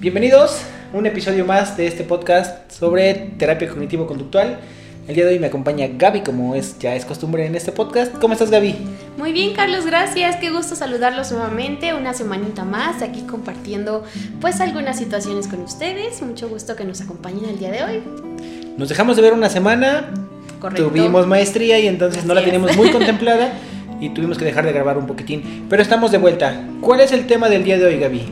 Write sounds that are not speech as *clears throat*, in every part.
Bienvenidos a un episodio más de este podcast sobre terapia cognitivo-conductual. El día de hoy me acompaña Gaby, como es ya es costumbre en este podcast. ¿Cómo estás, Gaby? Muy bien, Carlos, gracias. Qué gusto saludarlos nuevamente, una semanita más aquí compartiendo pues algunas situaciones con ustedes. Mucho gusto que nos acompañen el día de hoy. Nos dejamos de ver una semana. Correcto. Tuvimos maestría y entonces no la es. teníamos muy *laughs* contemplada y tuvimos que dejar de grabar un poquitín. Pero estamos de vuelta. ¿Cuál es el tema del día de hoy, Gaby?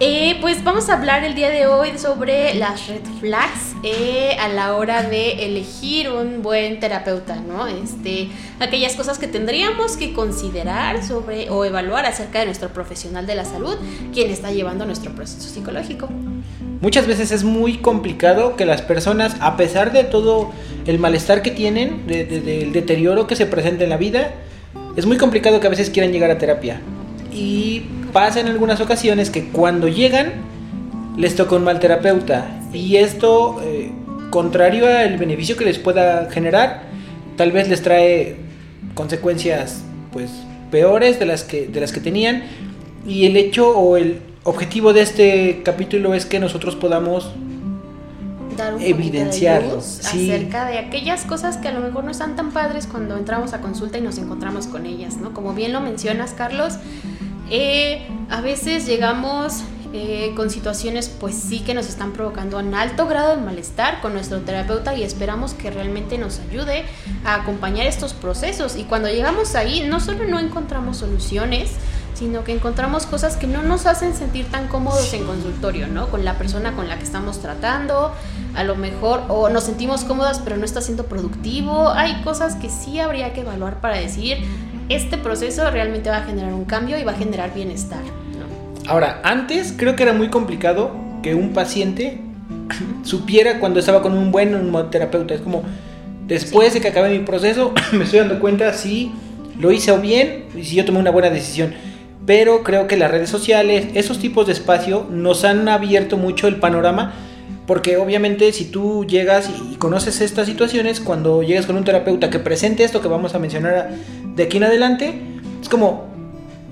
Eh, pues vamos a hablar el día de hoy sobre las red flags eh, a la hora de elegir un buen terapeuta, ¿no? Este, aquellas cosas que tendríamos que considerar sobre o evaluar acerca de nuestro profesional de la salud, quien está llevando nuestro proceso psicológico. Muchas veces es muy complicado que las personas, a pesar de todo el malestar que tienen, de- de- del deterioro que se presenta en la vida, es muy complicado que a veces quieran llegar a terapia. Y pasa en algunas ocasiones que cuando llegan les toca un mal terapeuta. Y esto, eh, contrario al beneficio que les pueda generar, tal vez les trae consecuencias pues peores de las que, de las que tenían. Y el hecho o el objetivo de este capítulo es que nosotros podamos dar un Evidenciarlo, poquito de luz sí. acerca de aquellas cosas que a lo mejor no están tan padres cuando entramos a consulta y nos encontramos con ellas, ¿no? Como bien lo mencionas, Carlos, eh, a veces llegamos eh, con situaciones, pues sí que nos están provocando un alto grado de malestar con nuestro terapeuta y esperamos que realmente nos ayude a acompañar estos procesos. Y cuando llegamos ahí, no solo no encontramos soluciones, sino que encontramos cosas que no nos hacen sentir tan cómodos en consultorio, ¿no? Con la persona con la que estamos tratando, a lo mejor, o nos sentimos cómodas pero no está siendo productivo. Hay cosas que sí habría que evaluar para decir, este proceso realmente va a generar un cambio y va a generar bienestar, ¿no? Ahora, antes creo que era muy complicado que un paciente *clears throat* supiera cuando estaba con un buen un terapeuta. Es como, después Sí. de que acabe mi proceso, *clears throat* me estoy dando cuenta si lo hice o bien y si yo tomé una buena decisión. Pero creo que las redes sociales, esos tipos de espacio, nos han abierto mucho el panorama. Porque obviamente si tú llegas y conoces estas situaciones, cuando llegas con un terapeuta que presente esto que vamos a mencionar de aquí en adelante, es como,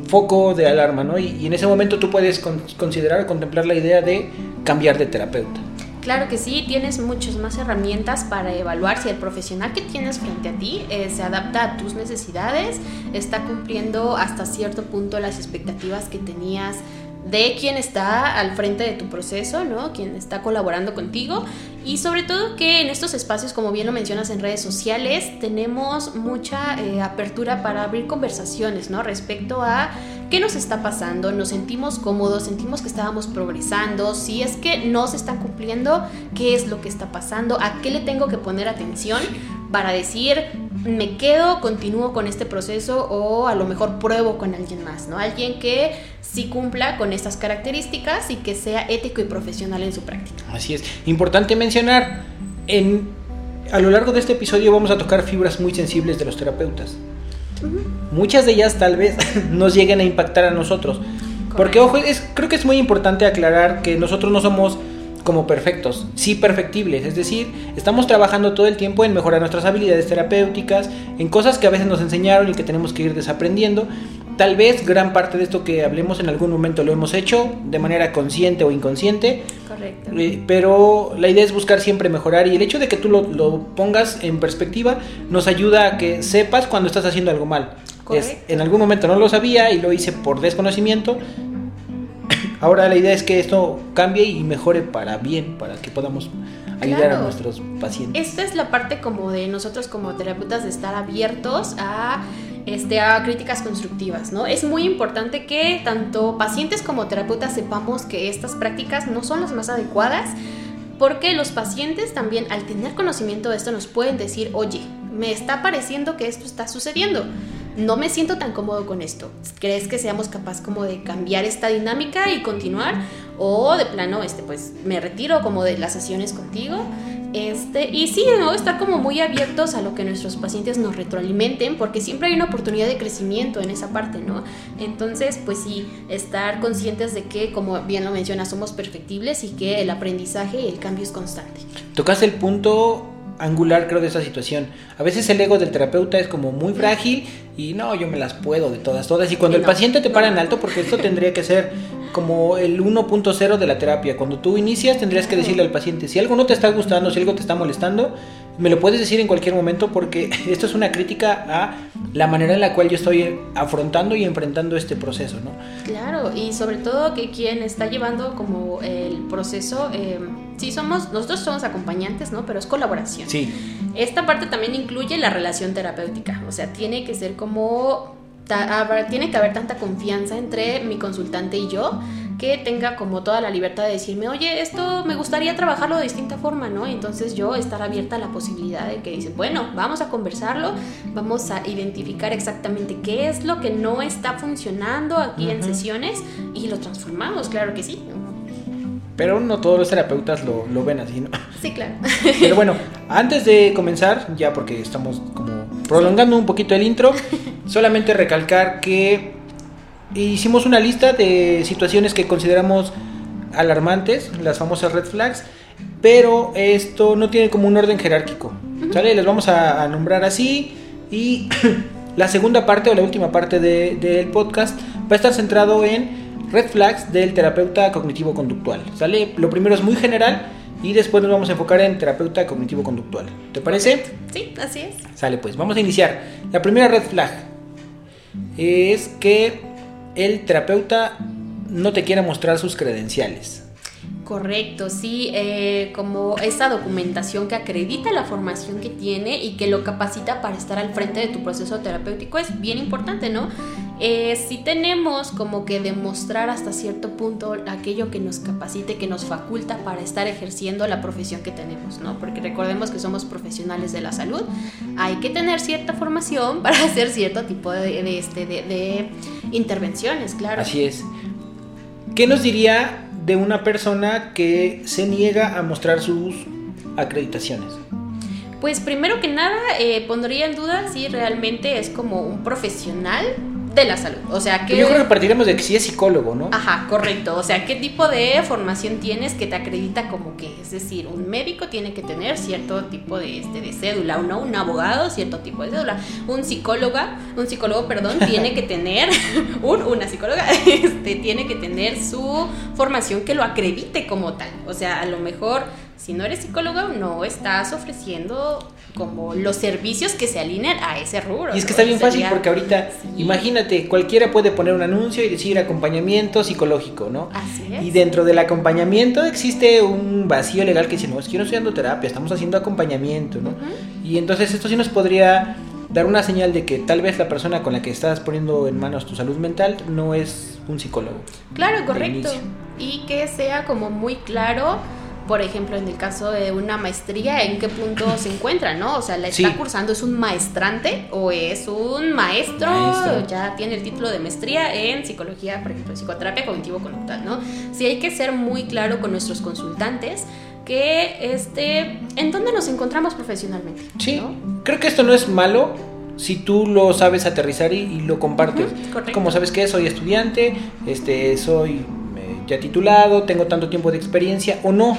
foco de alarma, ¿no? Y, y en ese momento tú puedes con- considerar o contemplar la idea de cambiar de terapeuta. Claro que sí, tienes muchas más herramientas para evaluar si el profesional que tienes frente a ti eh, se adapta a tus necesidades, está cumpliendo hasta cierto punto las expectativas que tenías de quien está al frente de tu proceso, ¿no? Quien está colaborando contigo y sobre todo que en estos espacios, como bien lo mencionas en redes sociales, tenemos mucha eh, apertura para abrir conversaciones, ¿no? Respecto a qué nos está pasando, nos sentimos cómodos, sentimos que estábamos progresando, si es que no se están cumpliendo, qué es lo que está pasando, a qué le tengo que poner atención para decir, me quedo, continúo con este proceso o a lo mejor pruebo con alguien más, ¿no? Alguien que sí cumpla con estas características y que sea ético y profesional en su práctica. Así es. Importante mencionar, en, a lo largo de este episodio vamos a tocar fibras muy sensibles de los terapeutas. Muchas de ellas tal vez *laughs* nos lleguen a impactar a nosotros. Porque, ojo, es, creo que es muy importante aclarar que nosotros no somos como perfectos, sí perfectibles. Es decir, estamos trabajando todo el tiempo en mejorar nuestras habilidades terapéuticas, en cosas que a veces nos enseñaron y que tenemos que ir desaprendiendo. Tal vez gran parte de esto que hablemos en algún momento lo hemos hecho de manera consciente o inconsciente, Correcto. eh, pero la idea es buscar siempre mejorar y el hecho de que tú lo, lo pongas en perspectiva nos ayuda a que sepas cuando estás haciendo algo mal. Es, en algún momento no lo sabía y lo hice por desconocimiento. *coughs* Ahora la idea es que esto cambie y mejore para bien, para que podamos ayudar a nuestros pacientes. Esta es la parte como de nosotros como terapeutas de estar abiertos a, este, a críticas constructivas, ¿no? Es muy importante que tanto pacientes como terapeutas sepamos que estas prácticas no son las más adecuadas porque los pacientes también al tener conocimiento de esto nos pueden decir, oye, me está pareciendo que esto está sucediendo. No me siento tan cómodo con esto. ¿Crees que seamos capaz como de cambiar esta dinámica y continuar? O de plano, este, pues me retiro como de las sesiones contigo. Este, y sí, ¿no? Estar como muy abiertos a lo que nuestros pacientes nos retroalimenten, porque siempre hay una oportunidad de crecimiento en esa parte, ¿no? Entonces, pues sí, estar conscientes de que, como bien lo mencionas, somos perfectibles y que el aprendizaje y el cambio es constante. Tocaste el punto angular, creo, de esta situación. A veces el ego del terapeuta es como muy frágil y no, yo me las puedo de todas, todas. Y cuando Y el paciente te para en alto, porque esto tendría que ser como el 1.0 de la terapia. Cuando tú inicias, tendrías que decirle al paciente, si algo no te está gustando, si algo te está molestando, me lo puedes decir en cualquier momento porque *laughs* esto es una crítica a la manera en la cual yo estoy afrontando y enfrentando este proceso, ¿no? Claro, y sobre todo que quien está llevando como el proceso, eh, sí somos, nosotros somos acompañantes, ¿no? Pero es colaboración. Sí, Esta parte también incluye la relación terapéutica, o sea, tiene que ser como, tiene que haber tanta confianza entre mi consultante y yo que tenga como toda la libertad de decirme, oye, esto me gustaría trabajarlo de distinta forma, ¿no? Entonces yo estar abierta a la posibilidad de que dice, bueno, vamos a conversarlo, vamos a identificar exactamente qué es lo que no está funcionando aquí en sesiones y lo transformamos, claro que sí. pero no todos los terapeutas lo, lo ven así, ¿no? Sí, claro. Pero bueno, antes de comenzar, ya porque estamos como prolongando un poquito el intro, *laughs* solamente recalcar que hicimos una lista de situaciones que consideramos alarmantes, las famosas red flags, pero esto no tiene como un orden jerárquico, ¿sale? Les vamos a, a nombrar así y *clears throat* la segunda parte o la última parte de- del podcast va a estar centrado en red flags del terapeuta cognitivo-conductual, ¿sale? Lo primero es muy general y después nos vamos a enfocar en terapeuta cognitivo-conductual. ¿Te parece? Sí, así es. Sale pues, vamos a iniciar. La primera red flag es que el terapeuta no te quiera mostrar sus credenciales. Correcto, sí, eh, como esa documentación que acredita la formación que tiene y que lo capacita para estar al frente de tu proceso terapéutico es bien importante, ¿no? Eh, si tenemos como que demostrar hasta cierto punto aquello que nos capacite, que nos faculta para estar ejerciendo la profesión que tenemos, ¿no? Porque recordemos que somos profesionales de la salud, hay que tener cierta formación para *laughs* hacer cierto tipo de, este, de intervenciones, claro. Así es. ¿Qué nos diría de una persona que se niega a mostrar sus acreditaciones? Pues primero que nada eh, pondría en duda si realmente es como un profesional de la salud. O sea, que... Yo creo que partiremos de que sí es psicólogo, ¿no? Ajá, correcto. O sea, ¿qué tipo de formación tienes que te acredita como que? Es decir, un médico tiene que tener cierto tipo de, este, de cédula, o no, un abogado, cierto tipo de cédula. Un psicóloga, un psicólogo, perdón, *laughs* tiene que tener, *laughs* un, una psicóloga, *laughs* este, tiene que tener su formación que lo acredite como tal. O sea, a lo mejor, si no eres psicólogo, no estás ofreciendo como los servicios que se alineen a ese rubro. Y es que ¿no? está bien fácil porque ahorita, Sí. imagínate, cualquiera puede poner un anuncio y decir acompañamiento psicológico, ¿no? Así es. Y dentro del acompañamiento existe un vacío legal que dice, no, es que yo no estoy dando terapia, estamos haciendo acompañamiento, ¿no? Y entonces esto sí nos podría dar una señal de que tal vez la persona con la que estás poniendo en manos tu salud mental no es un psicólogo. Claro, correcto. inicio. Y que sea como muy claro, por ejemplo, en el caso de una maestría, en qué punto se encuentra, ¿no? O sea, la está Sí. cursando, ¿es un maestrante o es un maestro? Maestro. Ya tiene el título de maestría en psicología, por ejemplo, psicoterapia cognitivo-conductual, ¿no? Sí hay que ser muy claro con nuestros consultantes que, este, ¿en dónde nos encontramos profesionalmente? Sí, ¿no? creo que esto no es malo si tú lo sabes aterrizar y, y lo compartes. Correcto. Como sabes que soy estudiante, este, soy ya titulado, tengo tanto tiempo de experiencia o no.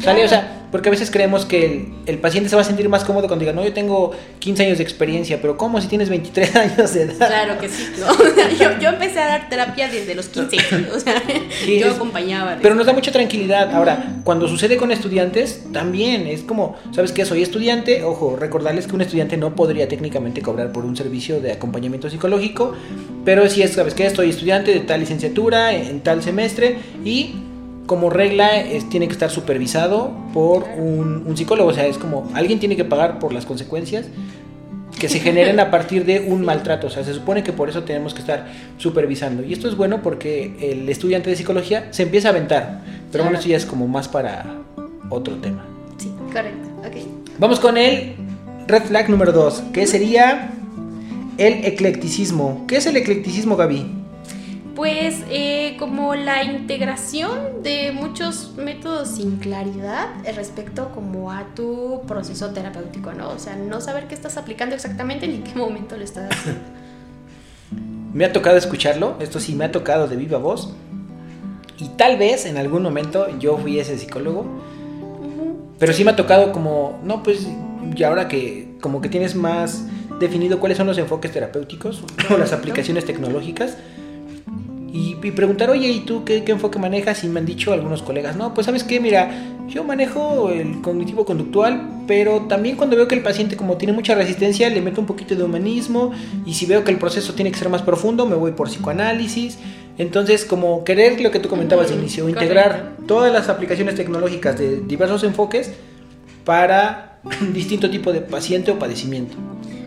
¿Sale? O sea, porque a veces creemos que el, el paciente se va a sentir más cómodo cuando diga, no, yo tengo 15 años de experiencia, pero ¿cómo si tienes 23 *laughs* años de edad? Claro que sí, ¿no? *laughs* Yo, yo empecé a dar terapia desde los 15, *laughs* o sea, Sí, yo es- acompañaba. Pero nos da mucha tranquilidad. Ahora, cuando sucede con estudiantes, también es como, ¿sabes qué? Soy estudiante. Ojo, recordarles que un estudiante no podría técnicamente cobrar por un servicio de acompañamiento psicológico. Pero si es, ¿sabes qué? Estoy estudiante de tal licenciatura en tal semestre y como regla es, tiene que estar supervisado por un, un psicólogo. O sea, es como alguien tiene que pagar por las consecuencias que se generen a partir de un maltrato. O sea, se supone que por eso tenemos que estar supervisando. Y esto es bueno porque el estudiante de psicología se empieza a aventar. Pero bueno, esto ya es como más para otro tema. Sí, correcto, ok. Vamos con el red flag número 2, que sería el eclecticismo. ¿Qué es el eclecticismo, Gaby? Pues eh, como la integración de muchos métodos sin claridad eh, respecto como a tu proceso terapéutico, ¿no? O sea, no saber qué estás aplicando exactamente ni en qué momento lo estás haciendo. *laughs* Me ha tocado escucharlo, esto sí me ha tocado de viva voz. Y tal vez en algún momento yo fui ese psicólogo, pero sí me ha tocado como, no, pues y ahora que como que tienes más definido cuáles son los enfoques terapéuticos o las aplicaciones tecnológicas, y, preguntar, oye, ¿y tú qué, enfoque manejas? Y me han dicho algunos colegas, no, pues sabes qué, mira, yo manejo el cognitivo conductual, pero también cuando veo que el paciente como tiene mucha resistencia, le meto un poquito de humanismo, y si veo que el proceso tiene que ser más profundo, me voy por psicoanálisis. Entonces, como querer lo que tú comentabas de inicio, integrar todas las aplicaciones tecnológicas de diversos enfoques para *laughs* distinto tipo de paciente o padecimiento.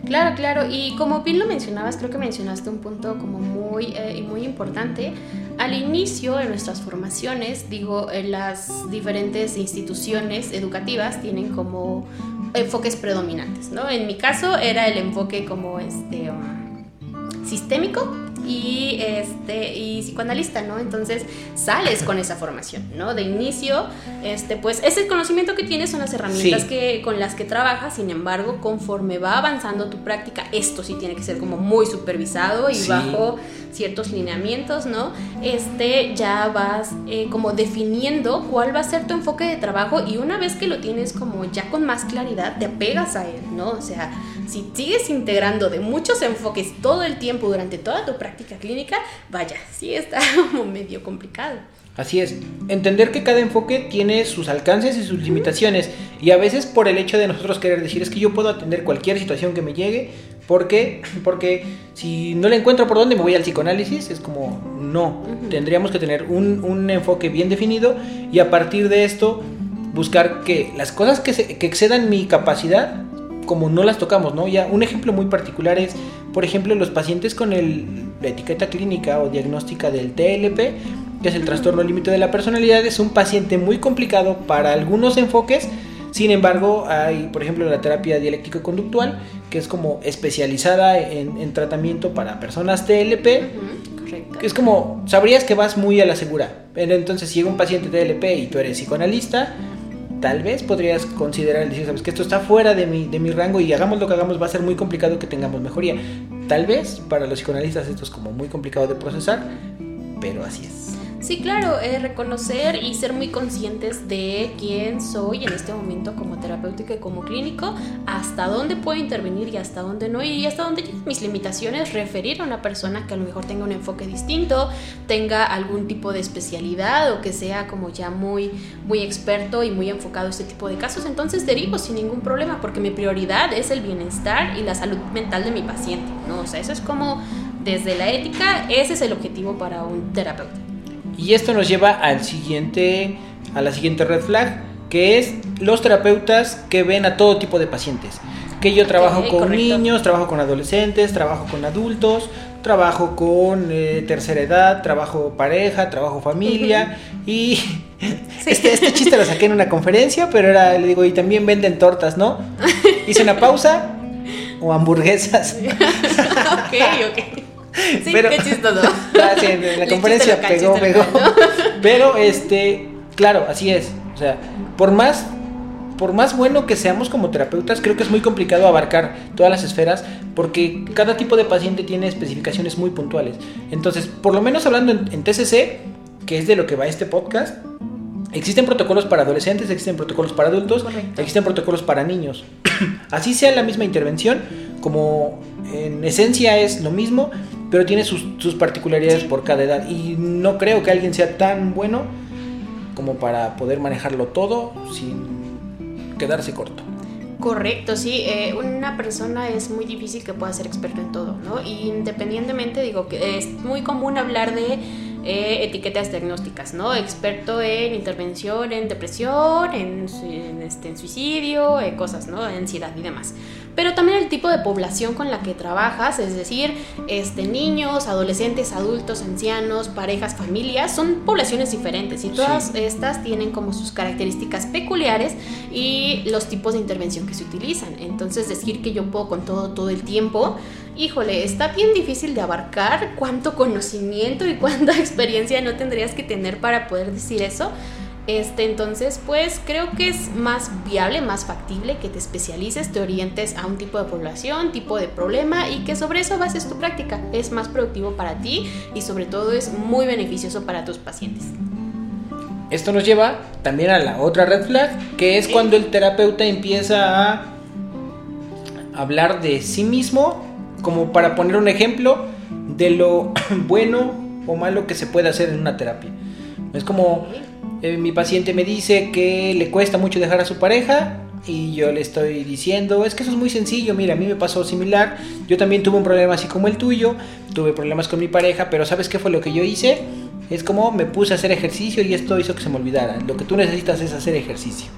Claro, claro, y como bien lo mencionabas, creo que mencionaste un punto como muy, eh, muy importante. Al inicio de nuestras formaciones, digo, en las diferentes instituciones educativas tienen como enfoques predominantes, ¿no? En mi caso era el enfoque como este um, sistémico y, este, y psicoanalista, ¿no? Entonces sales con esa formación, ¿no? De inicio, este, pues ese conocimiento que tienes son las herramientas que, con las que trabajas, sin embargo, conforme va avanzando tu práctica, esto sí tiene que ser como muy supervisado y bajo ciertos lineamientos, ¿no? Este, ya vas eh, como definiendo cuál va a ser tu enfoque de trabajo y una vez que lo tienes como ya con más claridad, te apegas a él, ¿no? O sea, si sigues integrando de muchos enfoques todo el tiempo durante toda tu práctica clínica, vaya, sí está *laughs* como medio complicado. Así es, entender que cada enfoque tiene sus alcances y sus limitaciones y a veces por el hecho de nosotros querer decir es que yo puedo atender cualquier situación que me llegue, ¿por qué? *laughs* Porque si no le encuentro por dónde me voy al psicoanálisis, es como no, tendríamos que tener un, un, enfoque bien definido y a partir de esto buscar que las cosas que, se, que excedan mi capacidad como no las tocamos, ¿no? Ya un ejemplo muy particular es, por ejemplo, los pacientes con el, la etiqueta clínica o diagnóstica del TLP, que es el trastorno límite de la personalidad, es un paciente muy complicado para algunos enfoques. Sin embargo, hay, por ejemplo, la terapia dialéctico-conductual, que es como especializada en, tratamiento para personas TLP. que es como, sabrías que vas muy a la segura. Entonces, si llega un paciente TLP y tú eres psicoanalista, tal vez podrías considerar el decir, sabes que esto está fuera de mi, de mi rango y hagamos lo que hagamos, va a ser muy complicado que tengamos mejoría. Tal vez para los psicoanalistas esto es como muy complicado de procesar, pero así es. Sí, claro, eh, reconocer y ser muy conscientes de quién soy en este momento como terapéutico y como clínico, hasta dónde puedo intervenir y hasta dónde no, y hasta dónde mis limitaciones, referir a una persona que a lo mejor tenga un enfoque distinto, tenga algún tipo de especialidad o que sea como ya muy, muy experto y muy enfocado a este tipo de casos, entonces derivo sin ningún problema porque mi prioridad es el bienestar y la salud mental de mi paciente, ¿no? O sea, eso es como desde la ética, ese es el objetivo para un terapeuta. Y esto nos lleva al siguiente, a la siguiente red flag, que es los terapeutas que ven a todo tipo de pacientes. Que yo trabajo con niños, trabajo con adolescentes, trabajo con adultos, trabajo con eh, tercera edad, trabajo pareja, trabajo familia y *laughs* este, este, chiste lo saqué en una conferencia, pero era, le digo, y también venden tortas, ¿no? *laughs* Hice una pausa o hamburguesas. *laughs* ok, ok. Sí, pero, qué chistoso. *laughs* en la conferencia pegó, pegó. *laughs* Pero, este, claro, así es. O sea, por más, por más bueno que seamos como terapeutas, creo que es muy complicado abarcar todas las esferas porque cada tipo de paciente tiene especificaciones muy puntuales. Entonces, por lo menos hablando en, TCC, que es de lo que va este podcast, Existen protocolos para adolescentes, existen protocolos para adultos, existen protocolos para niños. *clears throat* Así sea la misma intervención, como en esencia es lo mismo, pero tiene sus, particularidades por cada edad. Y no creo que alguien sea tan bueno como para poder manejarlo todo sin quedarse corto. Correcto, sí. Eh, una persona es muy difícil que pueda ser experto en todo, ¿no? independientemente, digo que es muy común hablar de eh, etiquetas diagnósticas, ¿no? Experto en intervención en depresión, en, este, en suicidio, eh, cosas, ¿no? Ansiedad y demás. Pero también el tipo de población con la que trabajas, es decir, este, niños, adolescentes, adultos, ancianos, parejas, familias, son poblaciones diferentes y todas estas tienen como sus características peculiares y los tipos de intervención que se utilizan. Entonces decir que yo puedo con todo todo el tiempo híjole, está bien difícil de abarcar cuánto conocimiento y cuánta *laughs* experiencia no tendrías que tener para poder decir eso. Este, entonces, pues creo que es más viable, más factible que te especialices, te orientes a un tipo de población, tipo de problema y que sobre eso bases tu práctica. Es más productivo para ti y sobre todo es muy beneficioso para tus pacientes. Esto nos lleva también a la otra red flag, que es cuando el terapeuta empieza a hablar de sí mismo como para poner un ejemplo de lo *clears throat* bueno o malo que se puede hacer en una terapia. Es como eh, mi paciente me dice que le cuesta mucho dejar a su pareja y yo le estoy diciendo, es que eso es muy sencillo, mira, a mí me pasó similar, yo también tuve un problema así como el tuyo, tuve problemas con mi pareja, pero ¿sabes qué fue lo que yo hice? Es como me puse a hacer ejercicio y esto hizo que se me olvidara. Lo que tú necesitas es hacer ejercicio.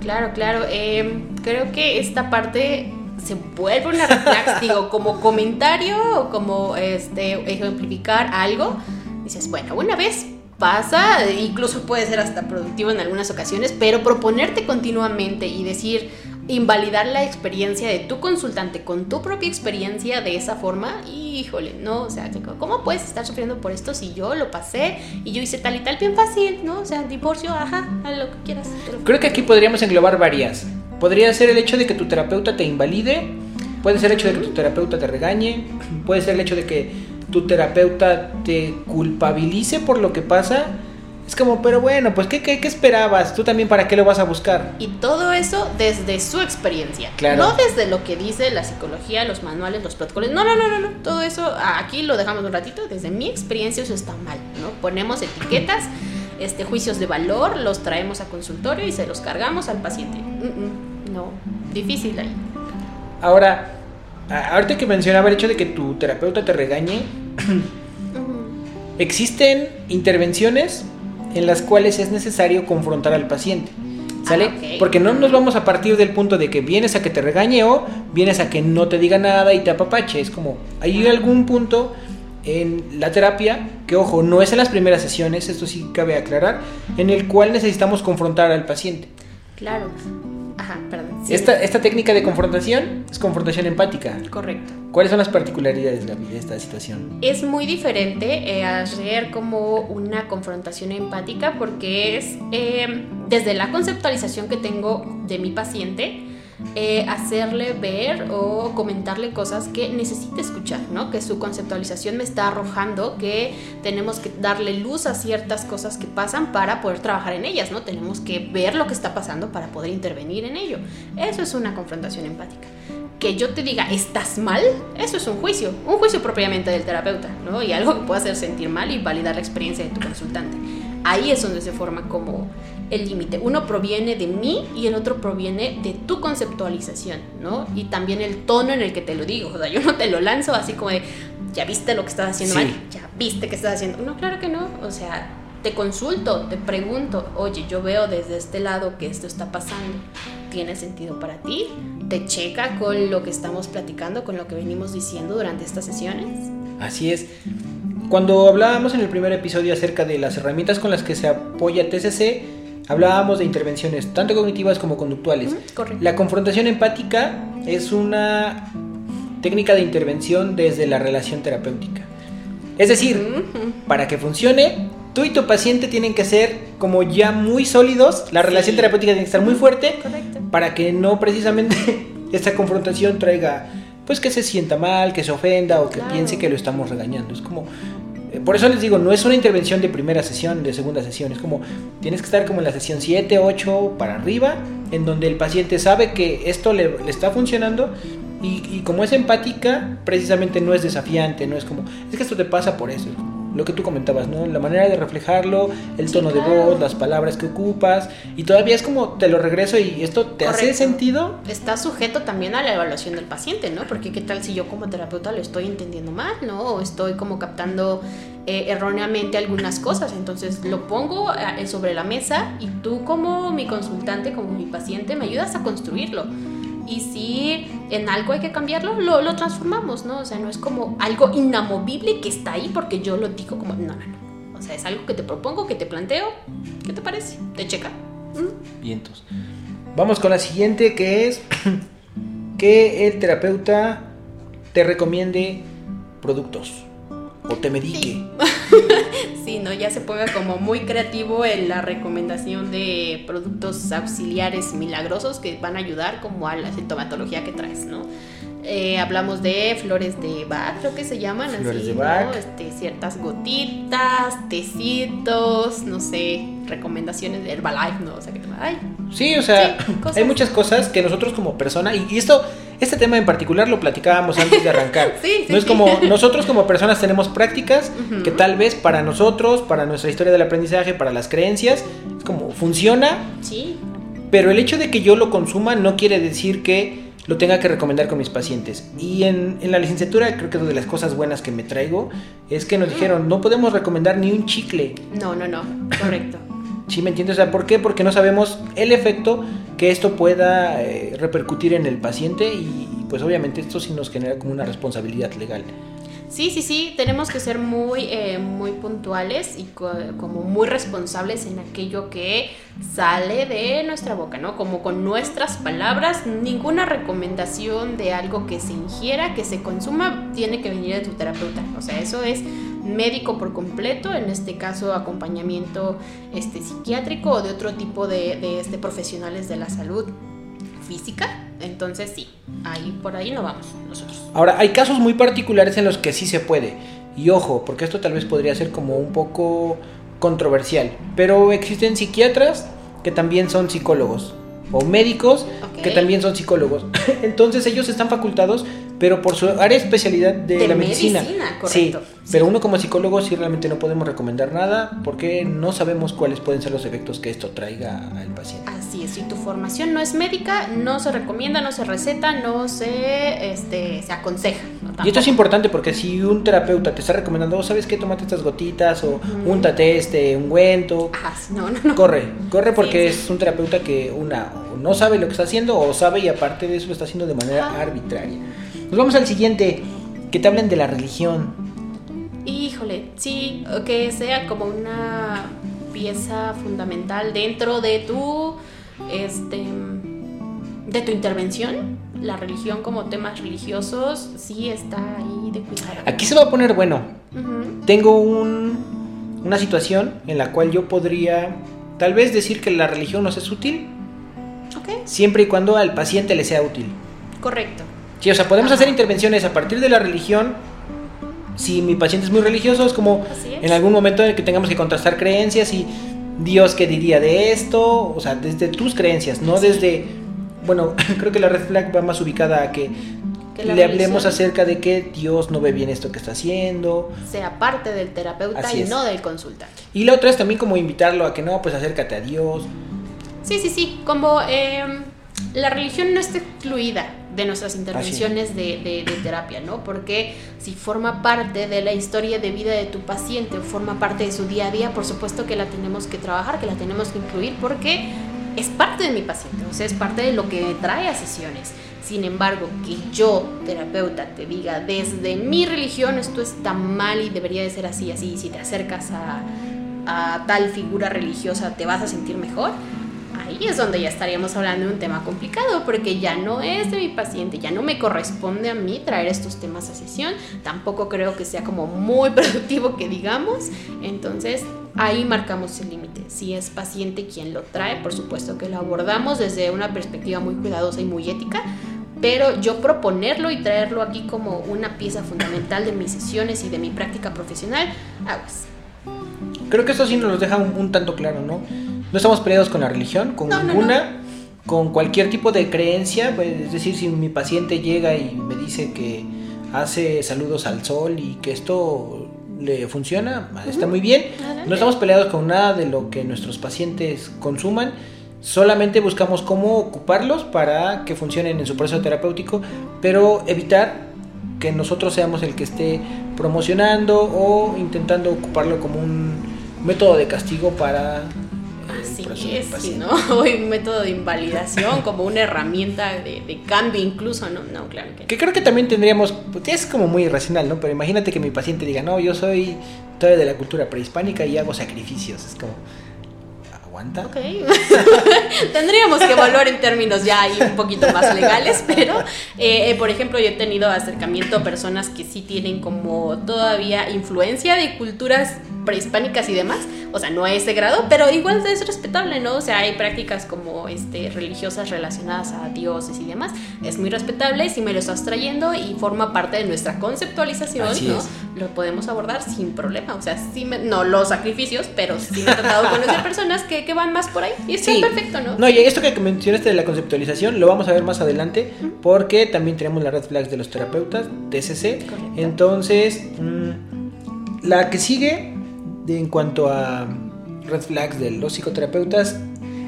Claro, claro. Em, creo que esta parte se vuelve una reflex, *laughs* digo, como comentario o como este, ejemplificar algo. Dices, bueno, una vez pasa, incluso puede ser hasta productivo en algunas ocasiones, pero proponerte continuamente y decir, invalidar la experiencia de tu consultante con tu propia experiencia de esa forma, híjole, no, o sea, ¿cómo puedes estar sufriendo por esto si yo lo pasé y yo hice tal y tal bien fácil, ¿no? O sea, divorcio, ajá, a lo que quieras. Creo que aquí podríamos englobar varias. Podría ser el hecho de que tu terapeuta te invalide, puede ser el hecho de que tu terapeuta te regañe, puede ser el hecho de que tu terapeuta te culpabilice por lo que pasa, es como, pero bueno, pues ¿qué, qué, esperabas? ¿Tú también para qué lo vas a buscar? Y todo eso desde su experiencia. Claro. No desde lo que dice la psicología, los manuales, los protocolos. No, no, no, no, no. Todo eso aquí lo dejamos un ratito. Desde mi experiencia eso está mal, ¿no? Ponemos etiquetas, este, juicios de valor, los traemos a consultorio y se los cargamos al paciente. No, difícil ahí. Ahora, ahorita que mencionaba el hecho de que tu terapeuta te regañe, existen intervenciones en las cuales es necesario confrontar al paciente. ¿Sale? Ah, Porque no nos vamos a partir del punto de que vienes a que te regañe o vienes a que no te diga nada y te apapache. Es como, hay algún punto en la terapia, que ojo, no es en las primeras sesiones, esto sí cabe aclarar, en el cual necesitamos confrontar al paciente. Claro. Ajá, perdón. Esta, técnica de confrontación es confrontación empática. Correcto. ¿Cuáles son las particularidades de esta situación? Es muy diferente eh, hacer como una confrontación empática porque es eh, desde la conceptualización que tengo de mi paciente, eh, hacerle ver o comentarle cosas que necesita escuchar, ¿no? Que su conceptualización me está arrojando, que tenemos que darle luz a ciertas cosas que pasan para poder trabajar en ellas, ¿no? Tenemos que ver lo que está pasando para poder intervenir en ello. Eso es una confrontación empática. Que yo te diga, estás mal, eso es un juicio, un juicio propiamente del terapeuta, ¿no? Y algo que puede hacer sentir mal y validar la experiencia de tu consultante. Ahí es donde se forma como el límite. Uno proviene de mí y el otro proviene de tu conceptualización, ¿no? Y también el tono en el que te lo digo. O sea, yo no te lo lanzo así como de, ya viste lo que estás haciendo mal, ya viste que estás haciendo. No, claro que no. O sea, te consulto, te pregunto, oye, yo veo desde este lado que esto está pasando. ¿Tiene sentido para ti? ¿Te checa con lo que estamos platicando, con lo que venimos diciendo durante estas sesiones? Así es. Cuando hablábamos en el primer episodio acerca de las herramientas con las que se apoya TCC, hablábamos de intervenciones tanto cognitivas como conductuales. La confrontación empática es una técnica de intervención desde la relación terapéutica. Es decir, para que funcione, tú y tu paciente tienen que ser como ya muy sólidos, la relación terapéutica tiene que estar muy fuerte para que no precisamente *laughs* esta confrontación traiga pues que se sienta mal, que se ofenda o que piense que lo estamos regañando. Es como por eso les digo, no es una intervención de primera sesión, de segunda sesión, es como tienes que estar como en la sesión 7, 8 para arriba, en donde el paciente sabe que esto le, está funcionando y, y, como es empática, precisamente no es desafiante, no es como, es que esto te pasa por eso lo que tú comentabas, ¿no? La manera de reflejarlo, el tono de voz, las palabras que ocupas, y todavía es como te lo regreso y esto te hace sentido. Está sujeto también a la evaluación del paciente, ¿no? Porque qué tal si yo como terapeuta lo estoy entendiendo mal, ¿no? O estoy como captando eh, erróneamente algunas cosas, entonces lo pongo eh, sobre la mesa y tú como mi consultante, como mi paciente, me ayudas a construirlo y si en algo hay que cambiarlo, lo, lo, transformamos, ¿no? O sea, no es como algo inamovible que está ahí porque yo lo digo como, no, no, no. O sea, es algo que te propongo, que te planteo. ¿Qué te parece? Te checa. ¿Mm? Vientos. Vamos con la siguiente que es *clears throat* que el terapeuta te recomiende productos o te medique. Sí. *laughs* ¿no? Ya se ponga como muy creativo en la recomendación de productos auxiliares milagrosos que van a ayudar como a la sintomatología que traes, ¿no? Eh, hablamos de flores de Bach, creo que se llaman Flores así, de Bach. ¿no? Este, ciertas gotitas, tecitos, no sé, recomendaciones de Herbalife, ¿no? O sea, que te ay, Sí, o sea, Sí, *laughs* hay muchas cosas que nosotros como persona, y, y esto, este tema en particular lo platicábamos antes de arrancar. *laughs* Sí, sí, no es como nosotros como personas tenemos prácticas *laughs* que tal vez para nosotros, para nuestra historia del aprendizaje, para las creencias, es como funciona, sí, pero el hecho de que yo lo consuma no quiere decir que lo tenga que recomendar con mis pacientes. Y en, en la licenciatura creo que una de las cosas buenas que me traigo es que nos dijeron, no podemos recomendar ni un chicle. no, no, no, correcto. *laughs* ¿Sí me entiendes? O sea, ¿por qué? Porque no sabemos el efecto que esto pueda eh, repercutir en el paciente y pues obviamente esto sí nos genera como una responsabilidad legal. Sí, sí, sí, tenemos que ser muy, eh, muy puntuales y co- como muy responsables en aquello que sale de nuestra boca, ¿no? Como con nuestras palabras, ninguna recomendación de algo que se ingiera, que se consuma, tiene que venir de tu terapeuta. O sea, eso es médico por completo, en este caso acompañamiento este, psiquiátrico o de otro tipo de, de, este, profesionales de la salud física. Entonces sí, ahí por ahí no vamos nosotros. Ahora, hay casos muy particulares en los que sí se puede. Y ojo, porque esto tal vez podría ser como un poco controversial. Pero existen psiquiatras que también son psicólogos. O médicos que también son psicólogos. *laughs* Entonces ellos están facultados, pero por su área de especialidad de, De la medicina. medicina, Sí, correcto. pero uno como psicólogo sí realmente no podemos recomendar nada porque no sabemos cuáles pueden ser los efectos que esto traiga al paciente. Así es, si tu formación no es médica, no se recomienda, no se receta, no se, este, se aconseja. ¿no? Y esto es importante porque si un terapeuta te está recomendando, "Oh, ¿sabes qué? Tómate estas gotitas o úntate este ungüento. Ajá, sí, no, no, no. Corre, corre porque Sí, sí. es un terapeuta que una no sabe lo que está haciendo o sabe y aparte de eso lo está haciendo de manera arbitraria. Nos vamos al siguiente, que te hablen de la religión. Híjole, sí, que sea como una pieza fundamental dentro de tu, este, de tu intervención. La religión como temas religiosos sí está ahí de cuidado. Aquí se va a poner bueno. Tengo un- una situación en la cual yo podría tal vez decir que la religión nos es útil Ok, siempre y cuando al paciente le sea útil. correcto. Sí, o sea, podemos Ajá. hacer intervenciones a partir de la religión. Si mi paciente es muy religioso, es como es. en algún momento en el que tengamos que contrastar creencias y Dios qué diría de esto, o sea, desde tus creencias, no Sí. desde, bueno, *laughs* creo que la red flag va más ubicada a que, Que le hablemos acerca de que Dios no ve bien esto que está haciendo. sea parte del terapeuta Así y es. no del consultante. Y la otra es también como invitarlo a que no, pues acércate a Dios. Sí, sí, sí, como eh, la religión no está excluida de nuestras intervenciones de, de- de terapia, ¿no? Porque si forma parte de la historia de vida de tu paciente, forma parte de su día a día, por supuesto que la tenemos que trabajar, que la tenemos que incluir, porque es parte de mi paciente, o sea, es parte de lo que me trae a sesiones. Sin embargo, que yo, terapeuta, te diga desde mi religión esto está mal y debería de ser así, así, si te acercas a, a tal figura religiosa te vas a sentir mejor, ahí es donde ya estaríamos hablando de un tema complicado, porque ya no es de mi paciente, ya no me corresponde a mí traer estos temas a sesión, tampoco creo que sea como muy *laughs* productivo que digamos, entonces ahí marcamos el límite. Si es paciente quien lo trae, por supuesto que lo abordamos desde una perspectiva muy cuidadosa y muy ética, pero yo proponerlo y traerlo aquí como una pieza fundamental de mis sesiones y de mi práctica profesional, aguas. Creo que eso sí nos deja un, un tanto claro, ¿no? No estamos peleados con la religión, con No, no, ninguna, con cualquier tipo de creencia. pues, es decir, si mi paciente llega y me dice que hace saludos al sol y que esto le funciona, está muy bien. Adelante. No estamos peleados con nada de lo que nuestros pacientes consuman. Solamente buscamos cómo ocuparlos para que funcionen en su proceso terapéutico, pero evitar que nosotros seamos el que esté promocionando o intentando ocuparlo como un método de castigo para Así es, sí, paciente. ¿no? *laughs* O un método de invalidación, como una herramienta de, de cambio incluso, ¿no? No, claro que. Que creo que también tendríamos, pues, es como muy irracional, ¿no? Pero imagínate que mi paciente diga, no, yo soy todavía de la cultura prehispánica y hago sacrificios. Es como, ¿aguanta? Ok. *laughs* Tendríamos que evaluar en términos ya ahí un poquito más legales, pero eh, eh, por ejemplo yo he tenido acercamiento a personas que sí tienen como todavía influencia de culturas prehispánicas y demás, o sea, no a ese grado, pero igual es respetable, ¿no? O sea, hay prácticas como este, religiosas relacionadas a dioses y demás, es muy respetable, si me lo estás trayendo y forma parte de nuestra conceptualización, ¿no? Lo podemos abordar sin problema, o sea, sí no los sacrificios, pero sí me he tratado con conocer personas que, que, van más por ahí. Y está perfecto, ¿no? No, y esto que mencionaste de la conceptualización lo vamos a ver más adelante porque también tenemos la red flags de los terapeutas, TCC, entonces... Mm, la que sigue, en cuanto a red flags de los psicoterapeutas,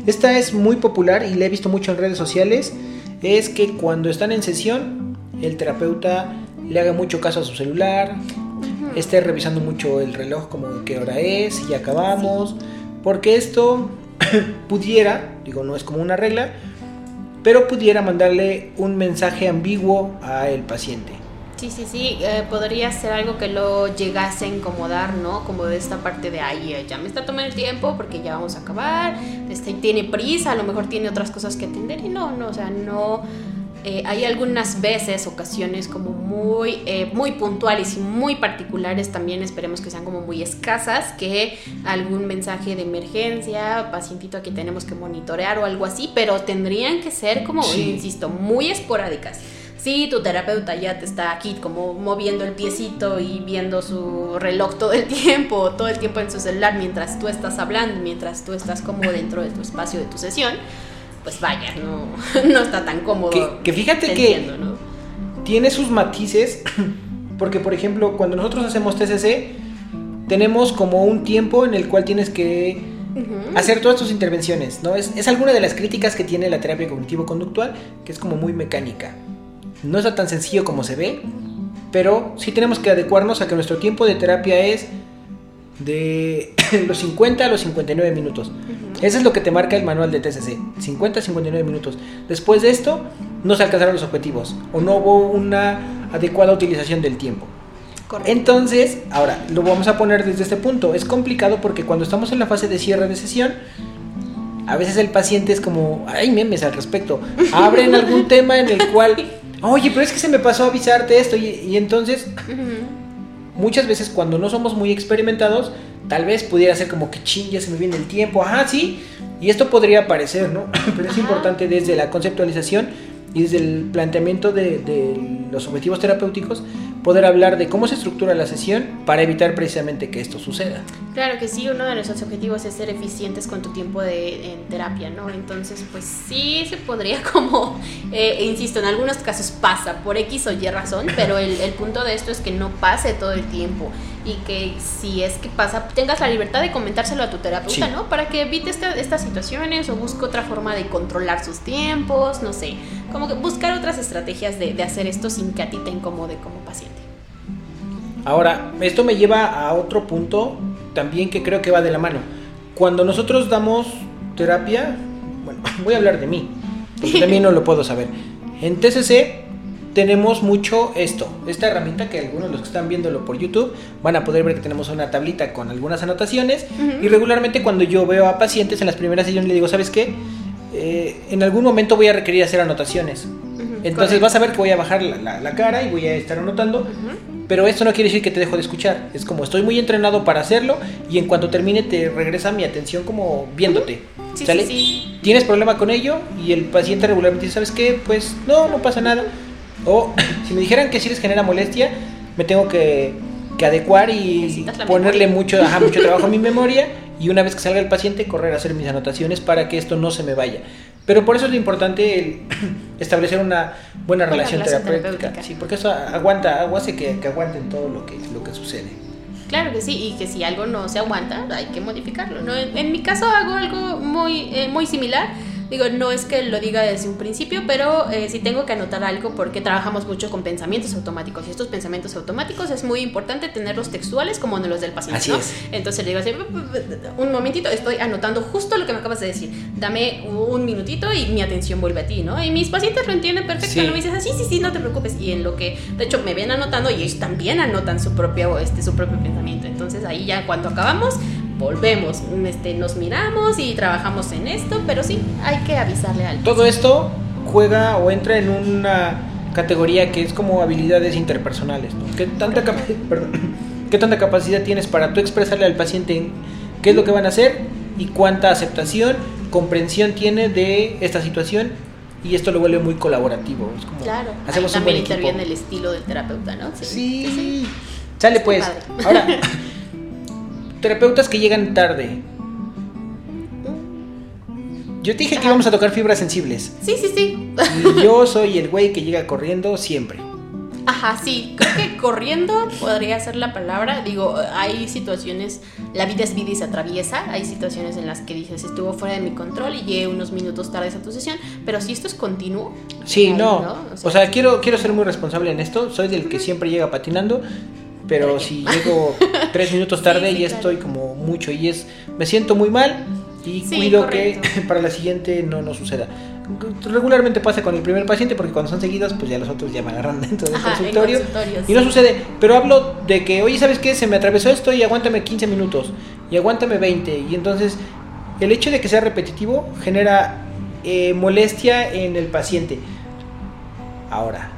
esta es muy popular y la he visto mucho en redes sociales, es que cuando están en sesión, el terapeuta le haga mucho caso a su celular, esté revisando mucho el reloj como qué hora es, y acabamos, porque esto *coughs* pudiera, digo, no es como una regla, pero pudiera mandarle un mensaje ambiguo al paciente. Sí, sí, sí, eh, podría ser algo que lo llegase a incomodar, ¿no? Como de esta parte de, ay, ya me está tomando el tiempo porque ya vamos a acabar, este, tiene prisa, a lo mejor tiene otras cosas que atender y no, no, o sea, no... Eh, hay algunas veces, ocasiones como muy, eh, muy puntuales y muy particulares también, esperemos que sean como muy escasas, que algún mensaje de emergencia, pacientito que tenemos que monitorear o algo así, pero tendrían que ser como, insisto, muy esporádicas sí, tu terapeuta ya te está aquí como moviendo el piecito y viendo su reloj todo el *laughs* tiempo, todo el tiempo en su celular mientras tú estás hablando, mientras tú estás como dentro de tu espacio de tu sesión, pues vaya, no, *laughs* no está tan cómodo. Que, fíjate que tiene sus matices, *clears throat* porque por ejemplo, cuando nosotros hacemos TCC, tenemos como un tiempo en el cual tienes que hacer todas tus intervenciones, ¿no? Es, es alguna de las críticas que tiene la terapia cognitivo-conductual, que es como muy mecánica. No está tan sencillo como se ve, pero sí tenemos que adecuarnos a que nuestro tiempo de terapia es de *coughs* los 50 a los 59 minutos. Eso es lo que te marca el manual de TCC, 50 a 59 minutos. Después de esto, no se alcanzaron los objetivos o no hubo una adecuada utilización del tiempo. Entonces, ahora lo vamos a poner desde este punto. Es complicado porque cuando estamos en la fase de cierre de sesión, a veces el paciente es como, hay memes al respecto. *laughs* Abren algún tema en el cual oye, pero es que se me pasó a avisarte esto. Y, entonces, muchas veces cuando no somos muy experimentados, tal vez pudiera ser como que ching, ya se me viene el tiempo, ajá, sí. Y esto podría parecer, ¿no? *laughs* Pero es importante desde la conceptualización y desde el planteamiento de, los objetivos terapéuticos poder hablar de cómo se estructura la sesión para evitar precisamente que esto suceda. Claro que sí, uno de nuestros objetivos es ser eficientes con tu tiempo de en terapia, ¿no? Entonces, pues sí se podría *laughs* como, eh, insisto, en algunos casos pasa por X o Y razón, pero el punto de esto es que no pase todo el tiempo y que si es que pasa, tengas la libertad de comentárselo a tu terapeuta, ¿no? Para que evite estas situaciones o busque otra forma de controlar sus tiempos, no sé, como que buscar otras estrategias de, de hacer esto sin que a ti te incomode como paciente. Ahora, esto me lleva a otro punto también que creo que va de la mano. Cuando nosotros damos terapia, bueno, *laughs* voy a hablar de mí, porque también no lo puedo saber. En TCC tenemos mucho esto, esta herramienta que algunos de los que están viéndolo por YouTube van a poder ver que tenemos una tablita con algunas anotaciones y regularmente cuando yo veo a pacientes en las primeras sesiones le digo, ¿sabes qué? Eh, en algún momento voy a requerir hacer anotaciones. Entonces vas a ver que voy a bajar la, cara y voy a estar anotando. Pero esto no quiere decir que te dejo de escuchar. Es como estoy muy entrenado para hacerlo y en cuanto termine te regresa mi atención como viéndote. ¿Sale? ¿Tienes problema con ello? Y el paciente regularmente dice, ¿sabes qué? Pues no, no pasa nada. O si me dijeran que si les genera molestia, me tengo que, adecuar y ponerle mucho, mucho trabajo a mi *laughs* memoria y una vez que salga el paciente correr a hacer mis anotaciones para que esto no se me vaya. Pero por eso es importante *clears throat* establecer una buena relación, terapéutica. Sí, porque eso aguanta, hace que, que aguanten todo lo que, lo que sucede. Claro que sí, y que si algo no se aguanta, hay que modificarlo. ¿no? En, mi caso hago algo muy, eh, muy similar Digo, no es que lo diga desde un principio, pero eh, sí tengo que anotar algo porque trabajamos mucho con pensamientos automáticos. Y estos pensamientos automáticos es muy importante tenerlos textuales como los del paciente. Así es. Entonces le digo así, un momentito, estoy anotando justo lo que me acabas de decir. Dame un minutito y mi atención vuelve a ti, ¿no? Y mis pacientes lo entienden perfecto. Sí. ¿no? Me dices, así, sí, sí, no te preocupes. Y en lo que, de hecho, me ven anotando y ellos también anotan su propio, este, su propio pensamiento. Entonces ahí ya cuando acabamos, volvemos, este, nos miramos y trabajamos en esto, pero sí, hay que avisarle al Todo esto juega o entra en una categoría que es como habilidades interpersonales. ¿Qué, tanta *laughs* ¿Qué tanta capacidad tienes para tú expresarle al paciente qué es lo que van a hacer y cuánta aceptación, comprensión tiene de esta situación y esto lo vuelve muy colaborativo. Es como Claro, hacemos ahí un buen también equipo. interviene el estilo del terapeuta, ¿no? Sí. Sale pues. Ahora, *laughs* terapeutas que llegan tarde. Yo te dije que Ajá. íbamos a tocar fibras sensibles. Sí, sí, sí. Y yo soy el güey que llega corriendo siempre. Ajá, sí, creo que corriendo podría ser la palabra. Digo, hay situaciones, la vida es vida y se atraviesa. Hay situaciones en las que dices, estuvo fuera de mi control y llegué unos minutos tarde a tu sesión. Pero si esto es continuo. Sí, ahí, no. O sea, quiero, quiero ser muy responsable en esto. Soy del que siempre llega patinando. Pero si llego *laughs* tres minutos Sí, tarde, sí, ya claro. estoy como mucho y es. Me siento muy mal y Sí, cuido correcto. que *laughs* para la siguiente no nos suceda. Regularmente pasa con el primer paciente porque cuando son seguidos, pues ya los otros ya me agarran dentro del Ajá, consultorio. consultorio, Y no sí. sucede, pero hablo de que, oye, ¿sabes qué? Se me atravesó esto y aguántame 15 minutos y aguántame 20. Y entonces el hecho de que sea repetitivo genera eh, molestia en el paciente. Ahora,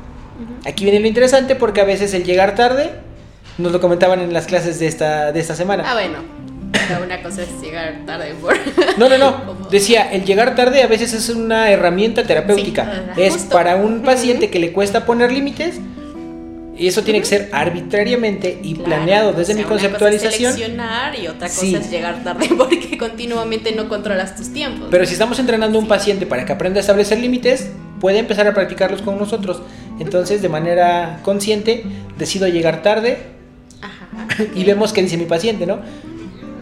aquí viene lo interesante porque a veces el llegar tarde, nos lo comentaban en las clases de esta, de esta Ah, semana. bueno. Pero una cosa es llegar tarde por. *laughs* No, no, no. *laughs* Decía, el llegar tarde a veces es una herramienta terapéutica. Sí, es justo. para un paciente que le cuesta poner límites. Y eso tiene que ser arbitrariamente y Claro, planeado o desde sea, mi una cosa es conceptualización. seleccionar y otra cosa Sí. es llegar tarde *laughs* porque continuamente no controlas tus tiempos. Pero si estamos entrenando a un paciente para que aprenda a establecer límites, puede empezar a practicarlos con nosotros. Entonces, de manera consciente, decido llegar tarde. *laughs* y vemos qué dice mi paciente, ¿no?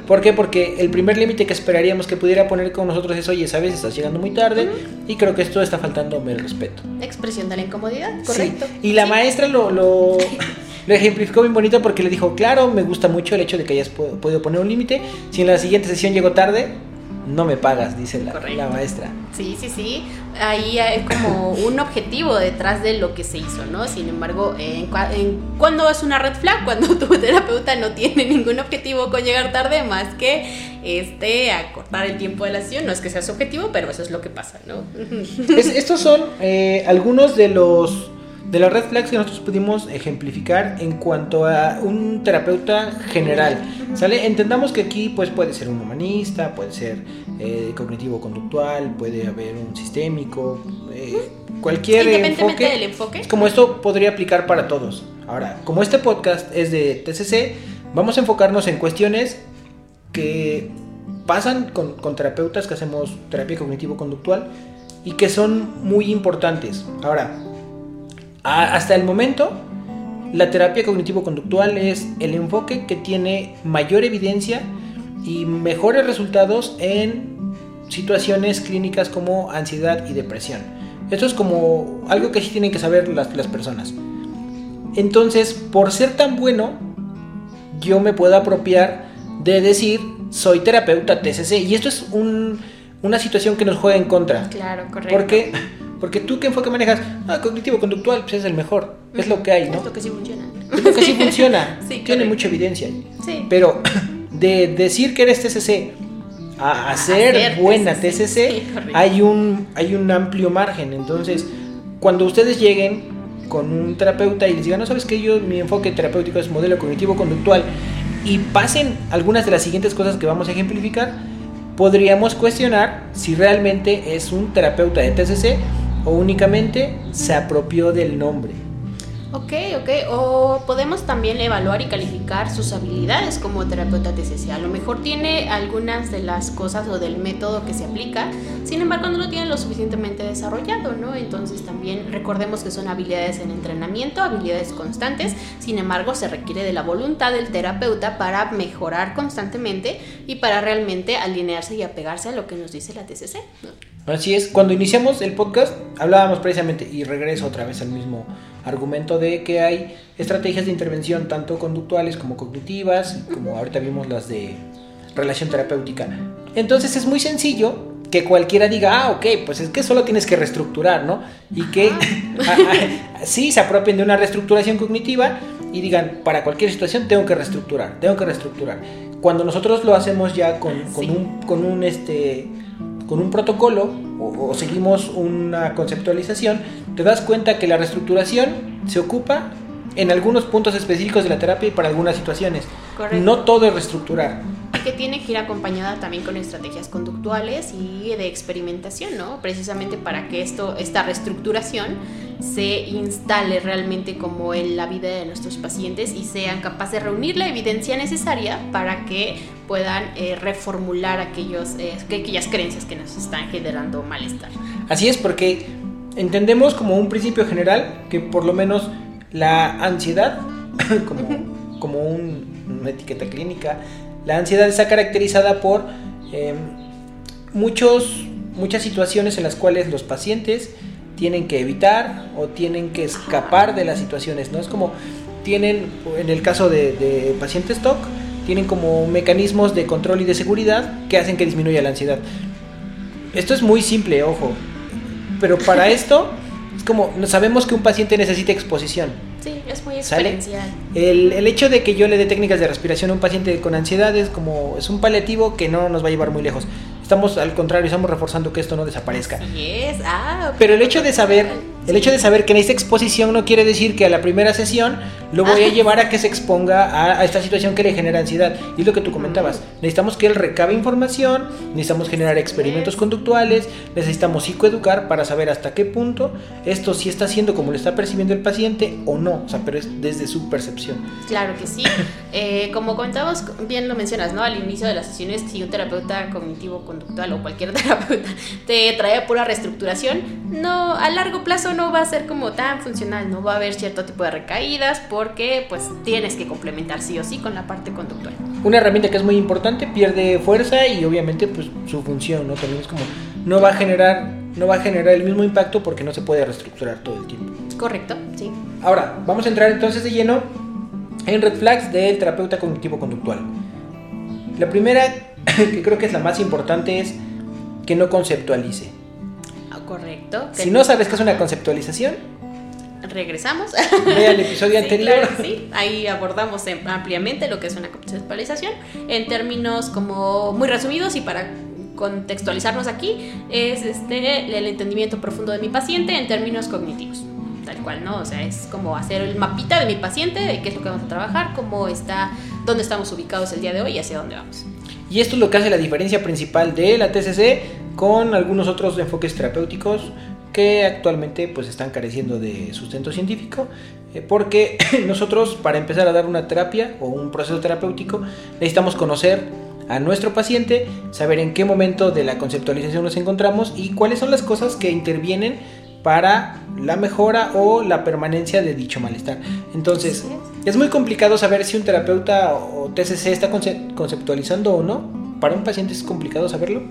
¿Por qué? Porque el primer límite que esperaríamos que pudiera poner con nosotros es, oye, sabes, estás llegando muy tarde y creo que esto está faltándome el respeto. Expresión de la incomodidad, Sí. correcto. Y la Sí. maestra lo, lo, *laughs* lo ejemplificó bien bonito porque le dijo, claro, me gusta mucho el hecho de que hayas po- podido poner un límite. Si en la siguiente sesión llego tarde, no me pagas, dice la, maestra. Sí, sí, sí. Ahí hay como un objetivo detrás de lo que se hizo, ¿no? Sin embargo, en, cua- en- ¿cuándo es una red flag? *laughs* Cuando tu terapeuta no tiene ningún objetivo con llegar tarde más que este acortar el tiempo de la sesión. No es que sea su objetivo, pero eso es lo que pasa, ¿no? Es- estos son eh, algunos de los de las red flags que nosotros pudimos ejemplificar en cuanto a un terapeuta general. ¿Sale? Entendamos que aquí pues puede ser un humanista, puede ser eh, cognitivo-conductual, puede haber un sistémico, eh, cualquier Independientemente enfoque. del enfoque. Como esto podría aplicar para todos. Ahora, como este podcast es de TCC, vamos a enfocarnos en cuestiones que pasan con, con terapeutas que hacemos terapia cognitivo-conductual y que son muy importantes. Ahora, a- hasta el momento, la terapia cognitivo-conductual es el enfoque que tiene mayor evidencia y mejores resultados en situaciones clínicas como ansiedad y depresión. Esto es como algo que sí tienen que saber las, las personas. Entonces, por ser tan bueno, yo me puedo apropiar de decir, soy terapeuta TCC. Y esto es un- una situación que nos juega en contra. Claro, correcto. Porque, porque tú qué enfoque manejas, ah, cognitivo-conductual, pues es el mejor. Es lo que hay, ¿no? Es lo que sí funciona. Es lo que sí funciona. *laughs* Sí, Tiene correcto. mucha evidencia. Sí. Pero *laughs* de decir que eres TCC a hacer hacer buena TCC, TCC, sí, correcto. hay, un, hay un amplio margen. Entonces, cuando ustedes lleguen con un terapeuta y les digan, no sabes que yo, mi enfoque terapéutico es modelo cognitivo-conductual, y pasen algunas de las siguientes cosas que vamos a ejemplificar, podríamos cuestionar si realmente es un terapeuta de TCC o únicamente se apropió del nombre. Ok. O podemos también evaluar y calificar sus habilidades como terapeuta TCC. A lo mejor tiene algunas de las cosas o del método que se aplica, sin embargo no lo tiene lo suficientemente desarrollado, ¿no? Entonces también recordemos que son habilidades en entrenamiento, habilidades constantes, sin embargo se requiere de la voluntad del terapeuta para mejorar constantemente y para realmente alinearse y apegarse a lo que nos dice la TCC. ¿no? Así es, cuando iniciamos el podcast hablábamos precisamente, y regreso otra vez al mismo argumento de que hay estrategias de intervención tanto conductuales como cognitivas, como ahorita vimos las de relación terapéutica. Entonces es muy sencillo que cualquiera diga, ah, ok, pues es que solo tienes que reestructurar, ¿no? Y que *laughs* sí se apropien de una reestructuración cognitiva y digan, para cualquier situación tengo que reestructurar, tengo que reestructurar. Cuando nosotros lo hacemos ya con, con Sí. un, con un este con un protocolo o, o seguimos una conceptualización, te das cuenta que la reestructuración se ocupa en algunos puntos específicos de la terapia y para algunas situaciones. Correcto. No todo es reestructurar. Que tiene que ir acompañada también con estrategias conductuales y de experimentación, ¿no? Precisamente para que esto, esta reestructuración se instale realmente como en la vida de nuestros pacientes y sean capaces de reunir la evidencia necesaria para que puedan eh, reformular aquellos, eh, aquellas creencias que nos están generando malestar. Así es, porque entendemos como un principio general que por lo menos la ansiedad, *coughs* como, como una etiqueta clínica, la ansiedad está caracterizada por em, muchos, muchas situaciones en las cuales los pacientes tienen que evitar o tienen que escapar de las situaciones, ¿no? Es como tienen, en el caso de, pacientes TOC, tienen como mecanismos de control y de seguridad que hacen que disminuya la ansiedad. Esto es muy simple, ojo, pero para *laughs* esto es como sabemos que un paciente necesita exposición. Sí, es muy experiencial. El, el, hecho de que yo le dé técnicas de respiración a un paciente con ansiedad es como es un paliativo que no nos va a llevar muy lejos. Estamos al contrario, estamos reforzando que esto no desaparezca. Yes. Ah, pero el hecho de saber el hecho de saber que en esta exposición no quiere decir que a la primera sesión lo voy a llevar a que se exponga a, esta situación que le genera ansiedad. Y es lo que tú comentabas. Necesitamos que él recabe información, necesitamos generar experimentos conductuales, necesitamos psicoeducar para saber hasta qué punto esto sí está siendo como lo está percibiendo el paciente o no. O sea, pero es desde su percepción. Claro que sí. *clears throat* Eh, como comentabas, bien lo mencionas, ¿no? Al inicio de las sesiones, si un terapeuta cognitivo-conductual o cualquier *laughs* terapeuta te trae pura reestructuración, no, a largo plazo no va a ser como tan funcional, no va a haber cierto tipo de recaídas porque pues tienes que complementar sí o sí con la parte conductual. Una herramienta que es muy importante pierde fuerza y obviamente pues su función, ¿no? También es como no va a generar no va a generar el mismo impacto porque no se puede reestructurar todo el tiempo. Correcto, sí. Ahora, vamos a entrar entonces de lleno en red flags del terapeuta cognitivo conductual. La primera, *laughs* que creo que es la más importante, es que no conceptualice. Correcto. Si no sabes qué es una conceptualización, regresamos. Ve al episodio *laughs* anterior. sí, ahí abordamos ampliamente lo que es una conceptualización en términos como muy resumidos y para contextualizarnos aquí es este el entendimiento profundo de mi paciente en términos cognitivos. Tal cual, ¿no? O sea, es como hacer el mapita de mi paciente, de qué es lo que vamos a trabajar, cómo está, dónde estamos ubicados el día de hoy y hacia dónde vamos. Y esto es lo que hace la diferencia principal de la TCC con algunos otros enfoques terapéuticos que actualmente pues están careciendo de sustento científico eh, porque *clears throat* nosotros para empezar a dar una terapia o un proceso terapéutico necesitamos conocer a nuestro paciente, saber en qué momento de la conceptualización nos encontramos y cuáles son las cosas que intervienen para la mejora o la permanencia de dicho malestar. Entonces, es muy complicado saber si un terapeuta o TCC está conceptualizando o no. Para un paciente es complicado saberlo.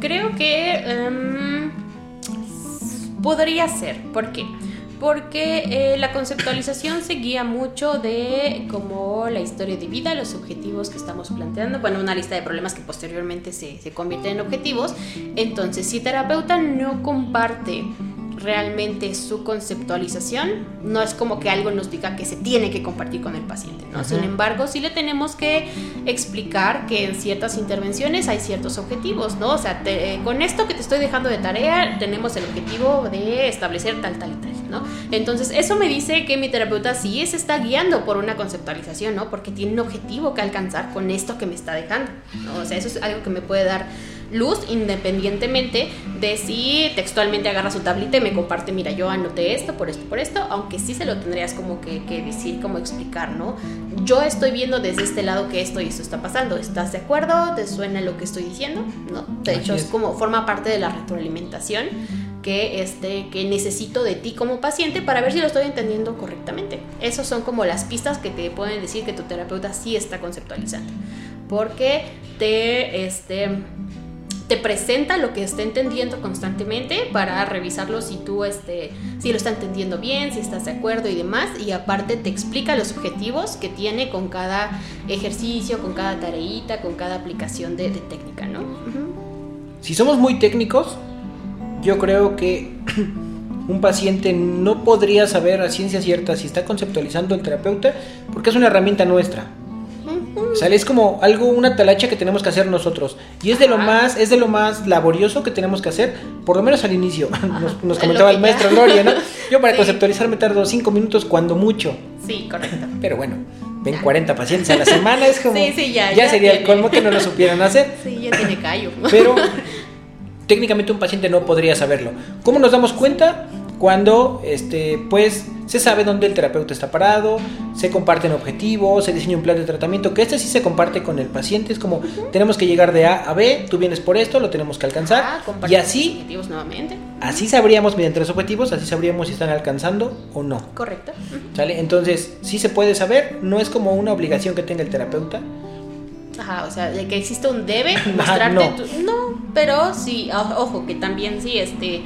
Creo que em, podría ser. ¿Por qué? Porque eh, la conceptualización se guía mucho de como la historia de vida, los objetivos que estamos planteando, bueno, una lista de problemas que posteriormente se, se convierten en objetivos. Entonces, si terapeuta no comparte realmente su conceptualización, no es como que algo nos diga que se tiene que compartir con el paciente, ¿no? Sin embargo, sí le tenemos que explicar que en ciertas intervenciones hay ciertos objetivos, ¿no? O sea, con esto que te estoy dejando de tarea, tenemos el objetivo de establecer tal, tal y tal, ¿no? Entonces, eso me dice que mi terapeuta sí se está guiando por una conceptualización, ¿no? Porque tiene un objetivo que alcanzar con esto que me está dejando, ¿no? O sea, eso es algo que me puede dar luz independientemente de si textualmente agarra su tablita y me comparte, mira, yo anoté esto, por esto, por esto, aunque sí se lo tendrías como que, decir, como explicar, ¿no? Yo estoy viendo desde este lado que esto y esto está pasando, ¿estás de acuerdo? ¿Te suena lo que estoy diciendo? ¿No? De hecho, es. como forma parte de la retroalimentación que, este, que necesito de ti como paciente para ver si lo estoy entendiendo correctamente. Esas son como las pistas que te pueden decir que tu terapeuta sí está conceptualizando. Porque te, este, te presenta lo que está entendiendo constantemente para revisarlo si tú este, si lo está entendiendo bien, si estás de acuerdo y demás. Y aparte te explica los objetivos que tiene con cada ejercicio, con cada tareita, con cada aplicación de, técnica, ¿no? Si somos muy técnicos, yo creo que un paciente no podría saber a ciencia cierta si está conceptualizando el terapeuta porque es una herramienta nuestra. O sea, es como algo, una talacha que tenemos que hacer nosotros. Y es de lo más, es de lo más laborioso que tenemos que hacer, por lo menos al inicio. *laughs* Nos, comentaba el maestro Gloria, ¿no? Yo para *laughs* conceptualizar me tardo cinco minutos cuando mucho. Sí, correcto. Pero bueno, ven 40 pacientes a la semana, es como... *laughs* Sí, sí, ya, ya, ya sería el tiene. colmo que no lo supieran hacer. Sí, ya tiene callo. Pero técnicamente un paciente no podría saberlo. ¿Cómo nos damos cuenta? Cuando este, pues, se sabe dónde el terapeuta está parado, se comparten objetivos, se diseña un plan de tratamiento, que este sí se comparte con el paciente. Es como, tenemos que llegar de A a B, tú vienes por esto, lo tenemos que alcanzar. Ah, y así, objetivos nuevamente. así sabríamos, mediante los objetivos, así sabríamos si están alcanzando o no. Correcto. ¿Sale? Entonces, sí se puede saber, no es como una obligación que tenga el terapeuta. Ajá, o sea, de que existe un debe Ajá, *laughs* mostrarte no. tu- no, pero sí, ojo, que también sí, este,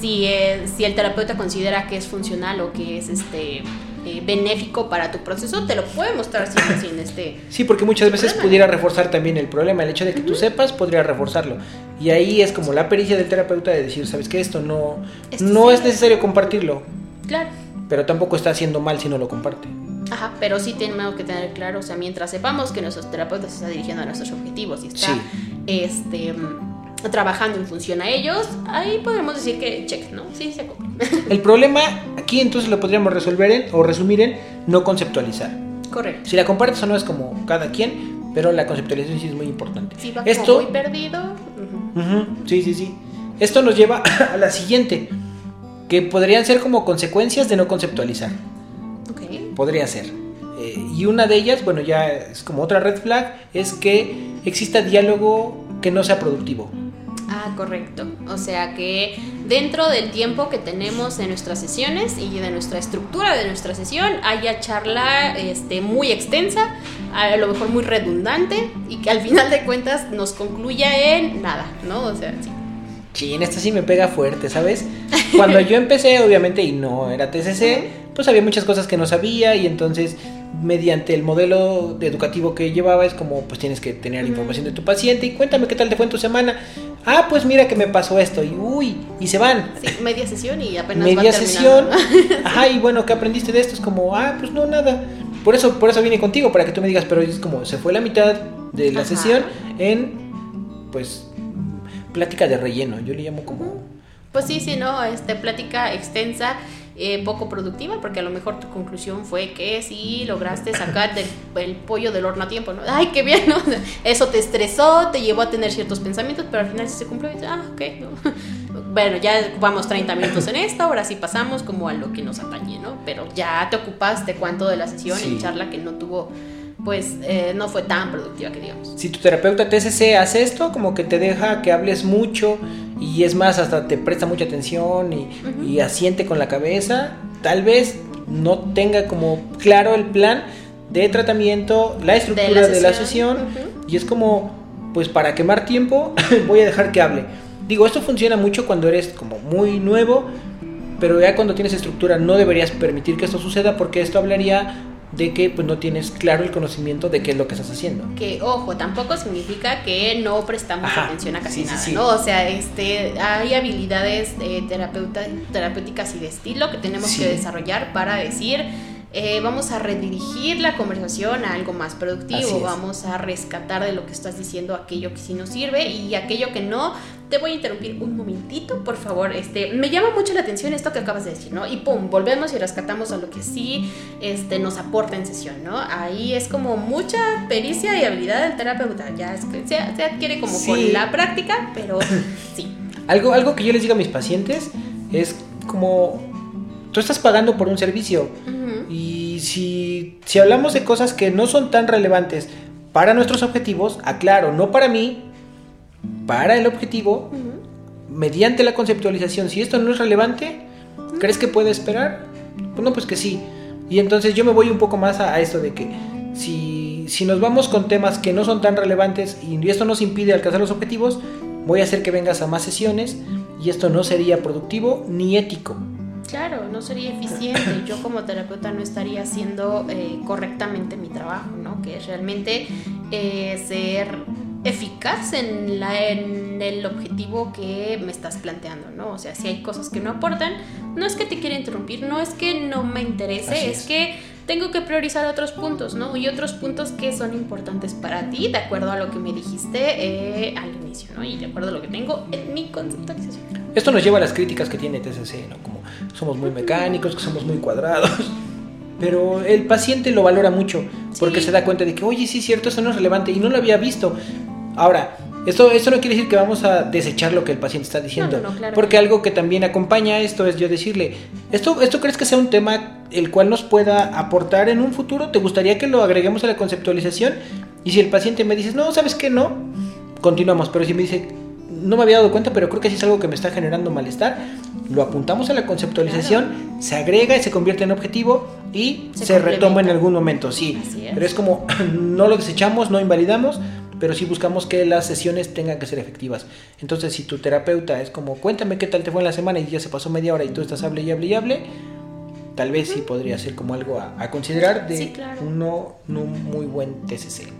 si, eh, si el terapeuta considera que es funcional o que es este eh, benéfico para tu proceso, te lo puede mostrar sin, sin este. Sí, porque muchas veces problema. pudiera reforzar también el problema. El hecho de que tú sepas podría reforzarlo. Y ahí es como la pericia del terapeuta de decir, sabes que esto no, no sí. es necesario compartirlo, Claro. pero tampoco está haciendo mal si no lo comparte. Ajá, pero sí tenemos que tener claro, o sea, mientras sepamos que nuestros terapeutas se está dirigiendo a nuestros objetivos y está Sí. este, trabajando en función a ellos, ahí podemos decir que check, ¿no? Sí, se cumple. *laughs* El problema aquí entonces lo podríamos resolver en, o resumir en no conceptualizar. Correcto. Si la compartes o no es como cada quien, pero la conceptualización sí es muy importante. Si va Esto, como muy perdido, ujú. Ujú, sí, sí, sí. Esto nos lleva *laughs* a la siguiente, que podrían ser como consecuencias de no conceptualizar. ok. Podría ser. Eh, y una de ellas, bueno, ya es como otra red flag, es que exista diálogo que no sea productivo. Ah, correcto. O sea que dentro del tiempo que tenemos en nuestras sesiones y de nuestra estructura de nuestra sesión haya charla este, muy extensa, a lo mejor muy redundante y que al final de cuentas nos concluya en nada, ¿no? O sea, sí. Sí, en esta sí me pega fuerte, ¿sabes? Cuando yo empecé, obviamente, y no era TCC, *laughs* pues había muchas cosas que no sabía y entonces mediante el modelo de educativo que llevaba es como pues tienes que tener Ujú. información de tu paciente y cuéntame qué tal te fue en tu semana. Ah, pues mira que me pasó esto y uy, y se van. Sí, media sesión y apenas media terminando, sesión. Ajá, y bueno, ¿qué aprendiste de esto? Es como, ah, pues no, nada. Por eso, por eso vine contigo, para que tú me digas, pero es como, se fue la mitad de la Ajá. sesión en, pues, plática de relleno. Yo le llamo como... Pues sí, sí, no, este, plática extensa, eh, poco productiva, porque a lo mejor tu conclusión fue que sí lograste sacar del- el pollo del horno a tiempo, ¿no? Ay, qué bien, *laughs* ¿no? Eso te estresó, te llevó a tener ciertos pensamientos, pero al final sí se cumplió y ah, ok, ¿no? *laughs* Bueno, ya vamos 30 minutos en esto, ahora sí pasamos como a lo que nos atañe, ¿no? Pero ya te ocupaste cuánto de la sesión Sí. en charla que no tuvo, pues, eh, no fue tan productiva que digamos. Si tu terapeuta TCC hace esto, como que te deja que hables mucho y es más, hasta te presta mucha atención y, asiente con la cabeza, tal vez no tenga como claro el plan de tratamiento, la estructura de la sesión, y es como, pues para quemar tiempo, *laughs* voy a dejar que hable. Digo, esto funciona mucho cuando eres como muy nuevo, pero ya cuando tienes estructura no deberías permitir que esto suceda porque esto hablaría de que pues no tienes claro el conocimiento de qué es lo que estás haciendo. que ojo, tampoco significa que no prestamos Ajá, atención a casi sí, nada, sí. ¿no? O sea, este, hay habilidades eh, terapeuta- terapéuticas y de estilo que tenemos que desarrollar para decir, eh, vamos a redirigir la conversación a algo más productivo, vamos a rescatar de lo que estás diciendo aquello que sí nos sirve y aquello que no. Te voy a interrumpir un momentito, por favor. Este, me llama mucho la atención esto que acabas de decir, ¿no? Y pum, volvemos y rescatamos a lo que sí este, nos aporta en sesión, ¿no? Ahí es como mucha pericia y habilidad del terapeuta. Ya es que se, se adquiere como Sí. con la práctica, pero *laughs* sí. Algo, algo que yo les digo a mis pacientes es como, tú estás pagando por un servicio Ujú. Y si, si hablamos de cosas que no son tan relevantes para nuestros objetivos, aclaro, no para mí, para el objetivo, mediante la conceptualización, si esto no es relevante, ¿crees que puede esperar? Pues no, pues que sí. Y entonces yo me voy un poco más a, a esto de que si, si nos vamos con temas que no son tan relevantes y esto nos impide alcanzar los objetivos, voy a hacer que vengas a más sesiones y esto no sería productivo ni ético. Claro, no sería eficiente. Yo como terapeuta no estaría haciendo eh, correctamente mi trabajo, ¿no? Que es realmente eh, ser eficaz en, la, en el objetivo que me estás planteando, ¿no? O sea, si hay cosas que no aportan, no es que te quiera interrumpir, no es que no me interese, es. que tengo que priorizar otros puntos, ¿no? Y otros puntos que son importantes para ti, de acuerdo a lo que me dijiste eh, al inicio, ¿no? Y de acuerdo a lo que tengo en mi conceptualización. Esto nos lleva a las críticas que tiene TCC, ¿no? Como somos muy mecánicos, que somos muy cuadrados. *laughs* pero el paciente lo valora mucho porque se da cuenta de que, oye, sí cierto, eso no es relevante y no lo había visto. Ahora, esto, esto no quiere decir que vamos a desechar lo que el paciente está diciendo, porque algo que también acompaña esto es yo decirle, ¿esto, ¿esto crees que sea un tema el cual nos pueda aportar en un futuro? ¿Te gustaría que lo agreguemos a la conceptualización? Y si el paciente me dice, no, ¿sabes qué? No, continuamos, pero si me dice, no me había dado cuenta, pero creo que sí es algo que me está generando malestar. Lo apuntamos a la conceptualización, se agrega y se convierte en objetivo y se, retoma en algún momento, sí. Pero es como, *clears throat* no lo desechamos, no invalidamos, pero sí buscamos que las sesiones tengan que ser efectivas. Entonces, si tu terapeuta es como, cuéntame qué tal te fue en la semana y ya se pasó media hora y tú estás hable y hable y hable, tal vez sí podría ser como algo a, considerar de uno, un muy buen TCC.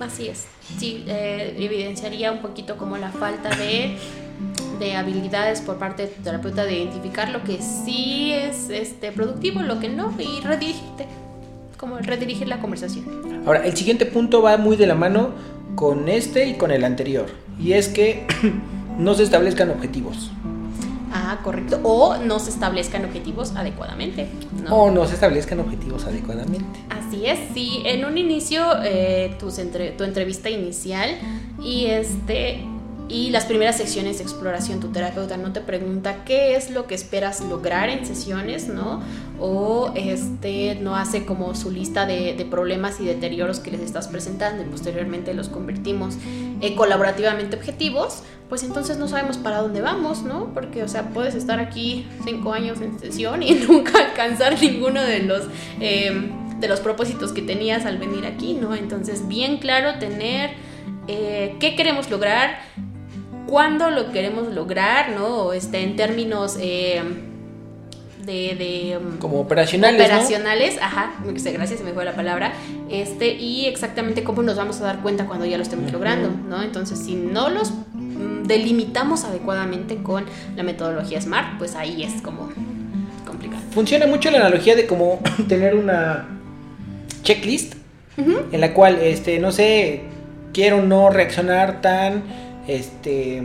Así es. Sí, eh, evidenciaría un poquito como la falta de, de, habilidades por parte de tu terapeuta de identificar lo que sí es este, productivo, lo que no, y redirigirte, como redirigir la conversación. Ahora, el siguiente punto va muy de la mano con este y con el anterior, y es que *clears throat* no se establezcan objetivos. Correcto. O no se establezcan objetivos adecuadamente. O no se establezcan objetivos adecuadamente. Así es, sí. En un inicio, eh, tu, tu entrevista inicial y este y las primeras secciones de exploración, tu terapeuta no te pregunta qué es lo que esperas lograr en sesiones, ¿no? O este, no hace como su lista de, problemas y deterioros que les estás presentando y posteriormente los convertimos colaborativamente objetivos, pues entonces no sabemos para dónde vamos, ¿no? Porque, o sea, puedes estar aquí cinco años en sesión y *laughs* nunca alcanzar ninguno de los... Em, de los propósitos que tenías al venir aquí, ¿no? Entonces, bien claro tener eh, qué queremos lograr, cuándo lo queremos lograr, ¿no? Este, en términos eh, de, um, Como operacionales. Operacionales, ajá, gracias, se me fue la palabra. Este, y exactamente cómo nos vamos a dar cuenta cuando ya lo estemos logrando, ¿no? Entonces, si no los mm, delimitamos adecuadamente con la metodología SMART, pues ahí es como complicado. Funciona mucho la analogía de como *coughs* tener una checklist en la cual, este, no sé, quiero no reaccionar tan este,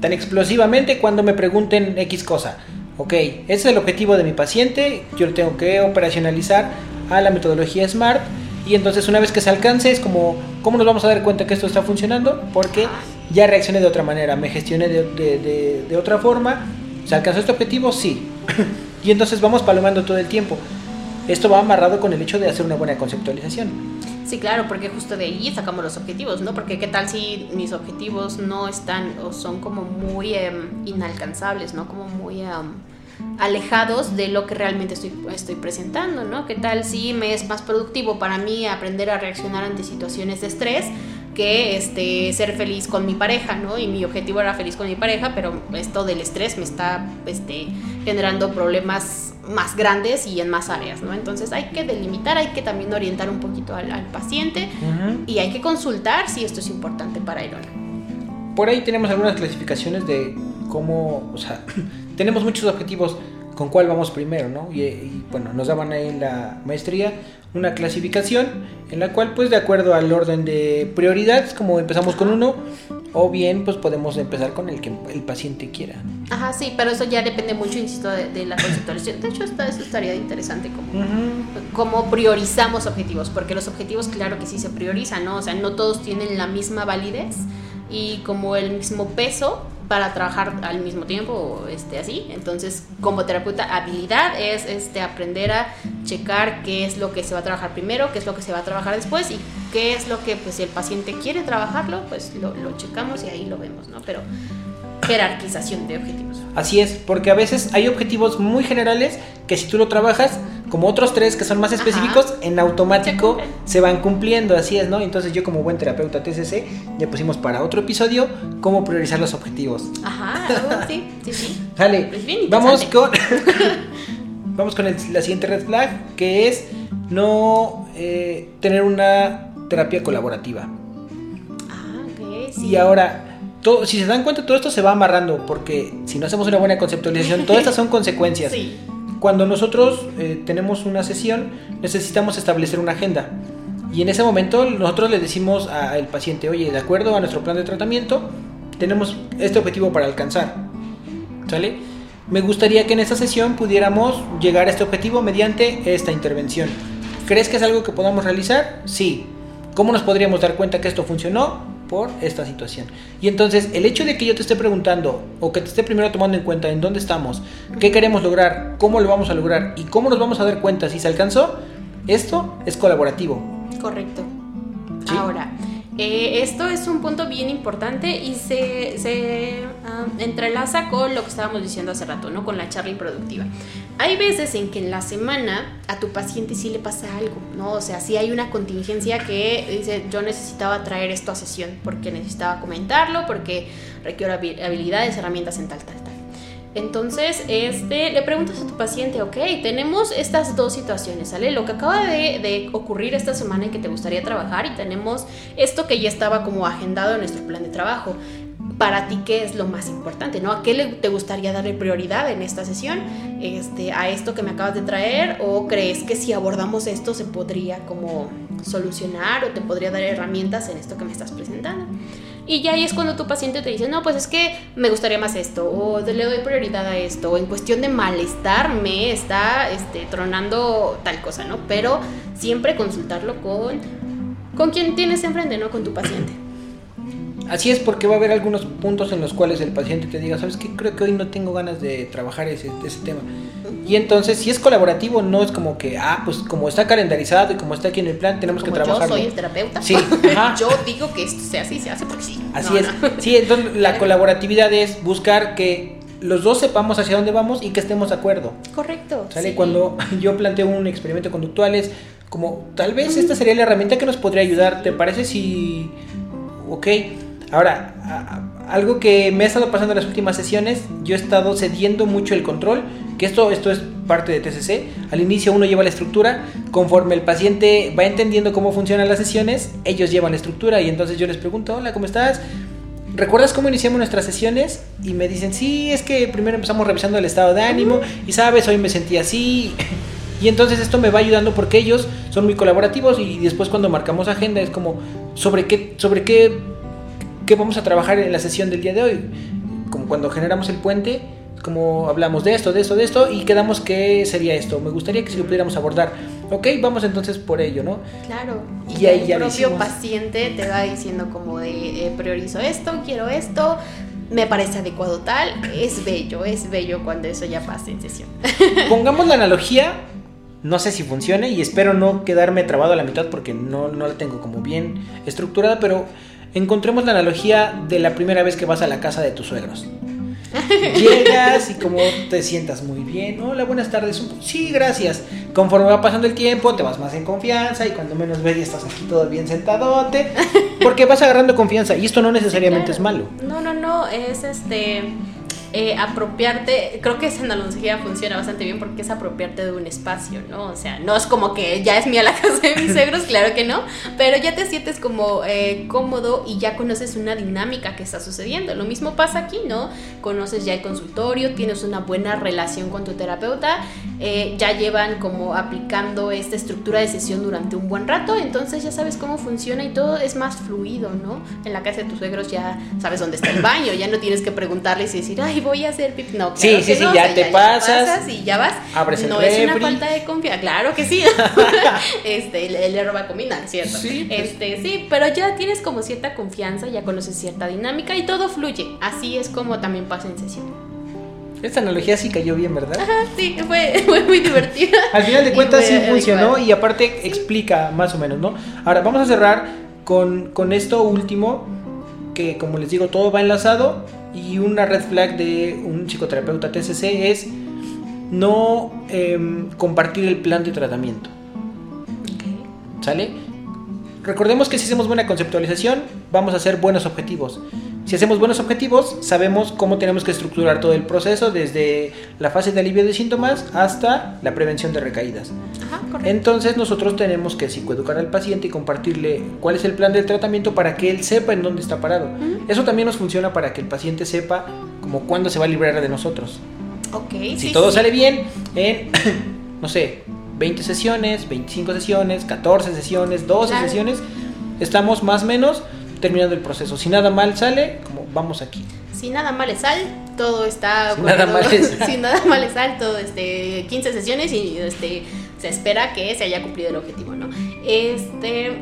tan explosivamente cuando me pregunten X cosa. Ok, ese es el objetivo de mi paciente, yo lo tengo que operacionalizar a la metodología SMART y entonces una vez que se alcance es como, ¿cómo nos vamos a dar cuenta que esto está funcionando? Porque ya reaccioné de otra manera, me gestioné de, de otra forma, ¿se alcanzó este objetivo? Sí. *laughs* y entonces vamos palomando todo el tiempo. Esto va amarrado con el hecho de hacer una buena conceptualización. Sí, claro, porque justo de ahí sacamos los objetivos, ¿no? Porque qué tal si mis objetivos no están o son como muy em, inalcanzables, ¿no? Como muy em, alejados de lo que realmente estoy, estoy presentando, ¿no? ¿Qué tal si me es más productivo para mí aprender a reaccionar ante situaciones de estrés? que este, ser feliz con mi pareja, ¿no? Y mi objetivo era feliz con mi pareja, pero esto del estrés me está este, generando problemas más grandes y en más áreas, ¿no? Entonces hay que delimitar, hay que también orientar un poquito al, paciente y hay que consultar si esto es importante para él o no. Por ahí tenemos algunas clasificaciones de cómo, o sea, *clears throat* tenemos muchos objetivos con cuál vamos primero, ¿no? Y, bueno, nos daban ahí en la maestría una clasificación en la cual pues de acuerdo al orden de prioridades, como empezamos con uno, o bien pues podemos empezar con el que el paciente quiera. Ajá, sí, pero eso ya depende mucho, insisto, de, la conceptualización. De hecho, está, eso estaría interesante como, como priorizamos objetivos, porque los objetivos claro que sí se priorizan, ¿no? O sea, no todos tienen la misma validez y como el mismo peso para trabajar al mismo tiempo, este, así. Entonces, como terapeuta, habilidad es este, aprender a checar qué es lo que se va a trabajar primero, qué es lo que se va a trabajar después y qué es lo que, pues, si el paciente quiere trabajarlo, pues lo, lo checamos y ahí lo vemos, ¿no? Pero jerarquización de objetivos. Así es, porque a veces hay objetivos muy generales que si tú lo trabajas, como otros tres que son más específicos, en automático se, van cumpliendo, así es, ¿no? Entonces yo como buen terapeuta TCC ya pusimos para otro episodio cómo priorizar los objetivos. Ajá, sí, sí, sí. Dale, pues vamos con, *laughs* vamos con la siguiente red flag, que es no eh, tener una terapia colaborativa. Ah, ok, sí. Y ahora... Todo, si se dan cuenta, todo esto se va amarrando, porque si no hacemos una buena conceptualización, todas estas son *laughs* consecuencias. Sí. Cuando nosotros eh, tenemos una sesión, necesitamos establecer una agenda. Y en ese momento nosotros le decimos al paciente, oye, de acuerdo a nuestro plan de tratamiento, tenemos este objetivo para alcanzar. ¿Sale? me gustaría que en esta sesión pudiéramos llegar a este objetivo mediante esta intervención. ¿Crees que es algo que podamos realizar? Sí. ¿Cómo nos podríamos dar cuenta que esto funcionó? Por esta situación. Y entonces el hecho de que yo te esté preguntando o que te esté primero tomando en cuenta en dónde estamos, qué queremos lograr, cómo lo vamos a lograr y cómo nos vamos a dar cuenta si se alcanzó, esto es colaborativo. Correcto. Ahora, eh, esto es un punto bien importante y se, se ah, entrelaza con lo que estábamos diciendo hace rato, ¿no? Con la charla improductiva. Hay veces en que en la semana a tu paciente sí le pasa algo, ¿no? O sea, sí hay una contingencia que dice, yo necesitaba traer esto a sesión porque necesitaba comentarlo, porque requiero habilidades, herramientas en tal, tal. Entonces, este, le preguntas a tu paciente, ok, tenemos estas dos situaciones, ¿sale? Lo que acaba de, ocurrir esta semana en que te gustaría trabajar y tenemos esto que ya estaba como agendado en nuestro plan de trabajo. Para ti, ¿qué es lo más importante? ¿no? ¿A qué le, te gustaría darle prioridad en esta sesión? Este, ¿A esto que me acabas de traer? ¿O crees que si abordamos esto se podría como solucionar o te podría dar herramientas en esto que me estás presentando? Y ya ahí es cuando tu paciente te dice, no, pues es que me gustaría más esto, o le doy prioridad a esto, o en cuestión de malestar me está este, tronando tal cosa, ¿no? Pero siempre consultarlo con, con quien tienes enfrente, ¿no? Con tu paciente. Así es porque va a haber algunos puntos en los cuales el paciente te diga, ¿sabes qué? Creo que hoy no tengo ganas de trabajar ese, ese tema. Y entonces, si es colaborativo, no es como que, ah, pues como está calendarizado y como está aquí en el plan, tenemos que trabajar. Yo soy el terapeuta. Sí, *laughs* yo digo que esto se hace y se hace porque sí. Así es. Sí, entonces la colaboratividad es buscar que los dos sepamos hacia dónde vamos y que estemos de acuerdo. Correcto. ¿Sale? Cuando *laughs* yo planteo un experimento conductual es como, tal vez esta sería la herramienta que nos podría ayudar. ¿Te parece si... Ok. Ahora, algo que me ha estado pasando en las últimas sesiones, yo he estado cediendo mucho el control que esto, esto es parte de TCC. Al inicio uno lleva la estructura, conforme el paciente va entendiendo cómo funcionan las sesiones, ellos llevan la estructura y entonces yo les pregunto, hola, ¿cómo estás? ¿Recuerdas cómo iniciamos nuestras sesiones? Y me dicen, sí, es que primero empezamos revisando el estado de ánimo y sabes, hoy me sentí así. *laughs* Y entonces esto me va ayudando porque ellos son muy colaborativos y después cuando marcamos agenda es como, ¿sobre qué, sobre qué, qué vamos a trabajar en la sesión del día de hoy? Como cuando generamos el puente, como hablamos de esto, de esto, de esto, y quedamos que sería esto. Me gustaría que si lo pudiéramos abordar. Ok, vamos entonces por ello, ¿no? Claro. Y, ahí ya el propio paciente te va diciendo como de eh, priorizo esto, quiero esto, me parece adecuado tal. Es bello, es bello cuando eso ya pasa en sesión. *laughs* Pongamos la analogía, no sé si funcione y espero no quedarme trabado a la mitad porque no, no la tengo como bien estructurada, pero encontremos la analogía de la primera vez que vas a la casa de tus suegros. Llegas y como te sientas muy bien. Hola, buenas tardes. Sí, gracias. Conforme va pasando el tiempo, te vas más en confianza y cuando menos ves, estás aquí todo bien sentadote. Porque vas agarrando confianza y esto no necesariamente es malo. No, no, no. Es este eh, apropiarte, creo que esa analogía funciona bastante bien porque es apropiarte de un espacio, ¿no? O sea, no es como que ya es mía la casa de mis suegros, *laughs* claro que no, pero ya te sientes como eh, cómodo y ya conoces una dinámica que está sucediendo. Lo mismo pasa aquí, ¿no? Conoces ya el consultorio, tienes una buena relación con tu terapeuta, eh, ya llevan como aplicando esta estructura de sesión durante un buen rato, entonces ya sabes cómo funciona y todo es más fluido, ¿no? En la casa de tus suegros ya sabes dónde está el baño, ya no tienes que preguntarles y decir, ay, voy a hacer pipí. No, sí, sí, sí, ya, te pasas, y ya vas. Abres no es una falta de confianza, claro que sí. *laughs* *laughs* este, él, le roba comida, ¿cierto? Sí, pues. Este, sí, pero ya tienes como cierta confianza, ya conoces cierta dinámica y todo fluye. Así es como también pasa en sesión. Esta analogía sí cayó bien, ¿verdad? Ajá, sí, fue, *laughs* fue muy divertida. Al final de cuentas sí funcionó y aparte explica más o menos, ¿no? Ahora vamos a cerrar con, con esto último, que como les digo, todo va enlazado y una red flag de un psicoterapeuta TCC es no em, compartir el plan de tratamiento. ¿Sale? Recordemos que si hacemos buena conceptualización, vamos a hacer buenos objetivos. Si hacemos buenos objetivos, sabemos cómo tenemos que estructurar todo el proceso, desde la fase de alivio de síntomas hasta la prevención de recaídas. Entonces nosotros tenemos que psicoeducar al paciente y compartirle cuál es el plan del tratamiento para que él sepa en dónde está parado. Eso también nos funciona para que el paciente sepa como cuándo se va a librar de nosotros. si todo sale bien, en, *coughs* no sé, 20 sesiones, 25 sesiones, 14 sesiones, 12 sesiones, estamos más o menos terminando el proceso. Si nada mal sale, como vamos aquí. Si nada mal sale, todo está... Si nada mal le sale. *laughs* si nada mal le sale, todo, este, 15 sesiones y este, se espera que se haya cumplido el objetivo, ¿no? Este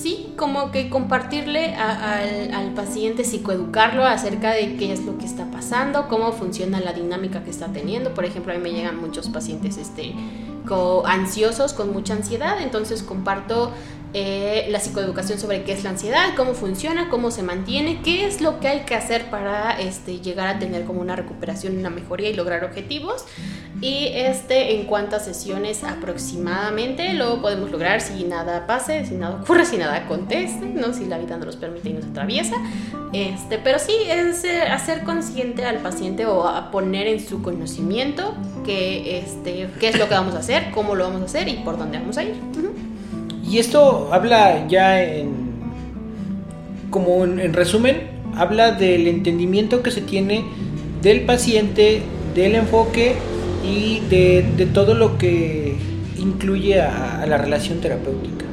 sí, como que compartirle a- al, paciente, psicoeducarlo acerca de qué es lo que está pasando, cómo funciona la dinámica que está teniendo. Por ejemplo, a mí me llegan muchos pacientes este, co- ansiosos, con mucha ansiedad, entonces comparto eh, la psicoeducación sobre qué es la ansiedad, cómo funciona, cómo se mantiene, qué es lo que hay que hacer para este, llegar a tener como una recuperación, una mejoría y lograr objetivos. Y este, en cuántas sesiones aproximadamente lo podemos lograr si nada pase, si nada ocurre, si nada acontece, ¿no? si la vida nos los permite y nos atraviesa. Este, pero sí es eh, hacer consciente al paciente o a poner en su conocimiento que, este, qué es lo que vamos a hacer, cómo lo vamos a hacer y por dónde vamos a ir. Y esto habla ya en. Como en, en resumen, habla del entendimiento que se tiene del paciente, del enfoque y de, de todo lo que incluye a, a la relación terapéutica.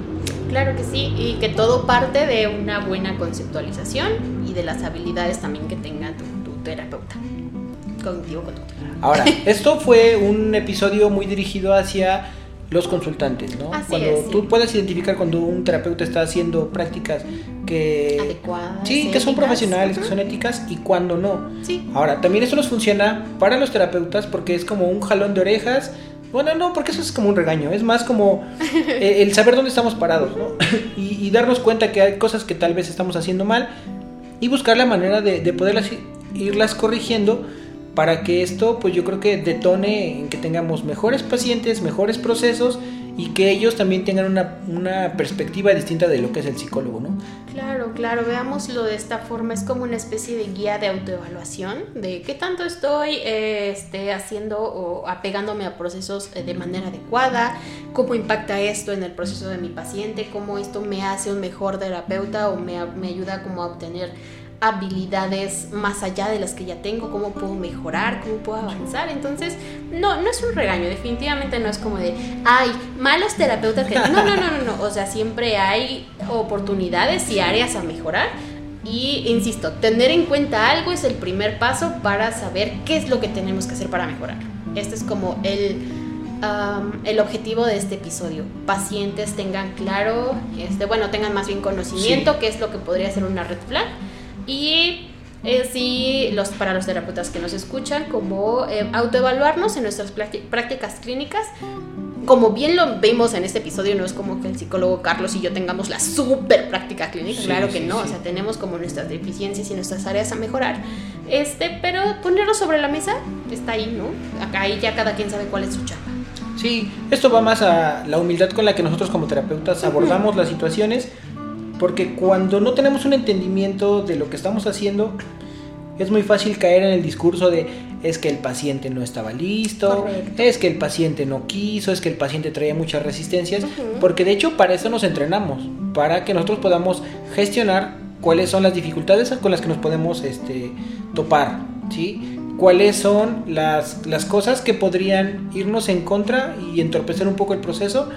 Claro que sí, y que todo parte de una buena conceptualización y de las habilidades también que tenga tu, tu terapeuta cognitivo conductual. Ahora, *laughs* esto fue un episodio muy dirigido hacia los consultantes, ¿no? Así cuando es, sí. tú puedes identificar cuando un terapeuta está haciendo prácticas que Adecuadas, sí, que son profesionales, que son éticas y cuando no. Sí, Ahora, también eso nos funciona para los terapeutas porque es como un jalón de orejas. Bueno, no, porque eso es como un regaño. Es más como *laughs* eh, el saber dónde estamos parados, ¿no? y, y darnos cuenta que hay cosas que tal vez estamos haciendo mal y buscar la manera de, de poderlas irlas corrigiendo para que esto, pues yo creo que detone en que tengamos mejores pacientes, mejores procesos y que ellos también tengan una, una perspectiva distinta de lo que es el psicólogo, ¿no? claro, claro, veámoslo de esta forma, es como una especie de guía de autoevaluación, de qué tanto estoy eh, este, haciendo o apegándome a procesos eh, de manera adecuada, cómo impacta esto en el proceso de mi paciente, cómo esto me hace un mejor terapeuta o me, me ayuda como a obtener habilidades más allá de las que ya tengo, cómo puedo mejorar, cómo puedo avanzar. Entonces, no, no es un regaño, definitivamente no es como de, ay, malos terapeutas que... No, no, no, no, no. O sea, siempre hay oportunidades y áreas a mejorar. Y insisto, tener en cuenta algo es el primer paso para saber qué es lo que tenemos que hacer para mejorar. Este es como el, um, el objetivo de este episodio. Pacientes tengan claro, este, bueno, tengan más bien conocimiento, Sí. qué es lo que podría ser una red flag. Y eh, sí, los, para los terapeutas que nos escuchan, como eh, autoevaluarnos en nuestras prácti- prácticas clínicas. Como bien lo vimos en este episodio, no es como que el psicólogo Carlos y yo tengamos la super práctica clínica, Sí, claro que sí, no, sí. o sea, tenemos como nuestras deficiencias y nuestras áreas a mejorar. Este, pero ponerlo sobre la mesa está ahí, ¿no? Acá ahí ya cada quien sabe cuál es su chamba. Sí, esto va más a la humildad con la que nosotros como terapeutas abordamos las situaciones, porque cuando no tenemos un entendimiento de lo que estamos haciendo, es muy fácil caer en el discurso de es que el paciente no estaba listo, Correcto. es que el paciente no quiso, es que el paciente traía muchas resistencias, porque de hecho para eso nos entrenamos, para que nosotros podamos gestionar cuáles son las dificultades con las que nos podemos este, topar, ¿sí? cuáles son las, las cosas que podrían irnos en contra y entorpecer un poco el proceso,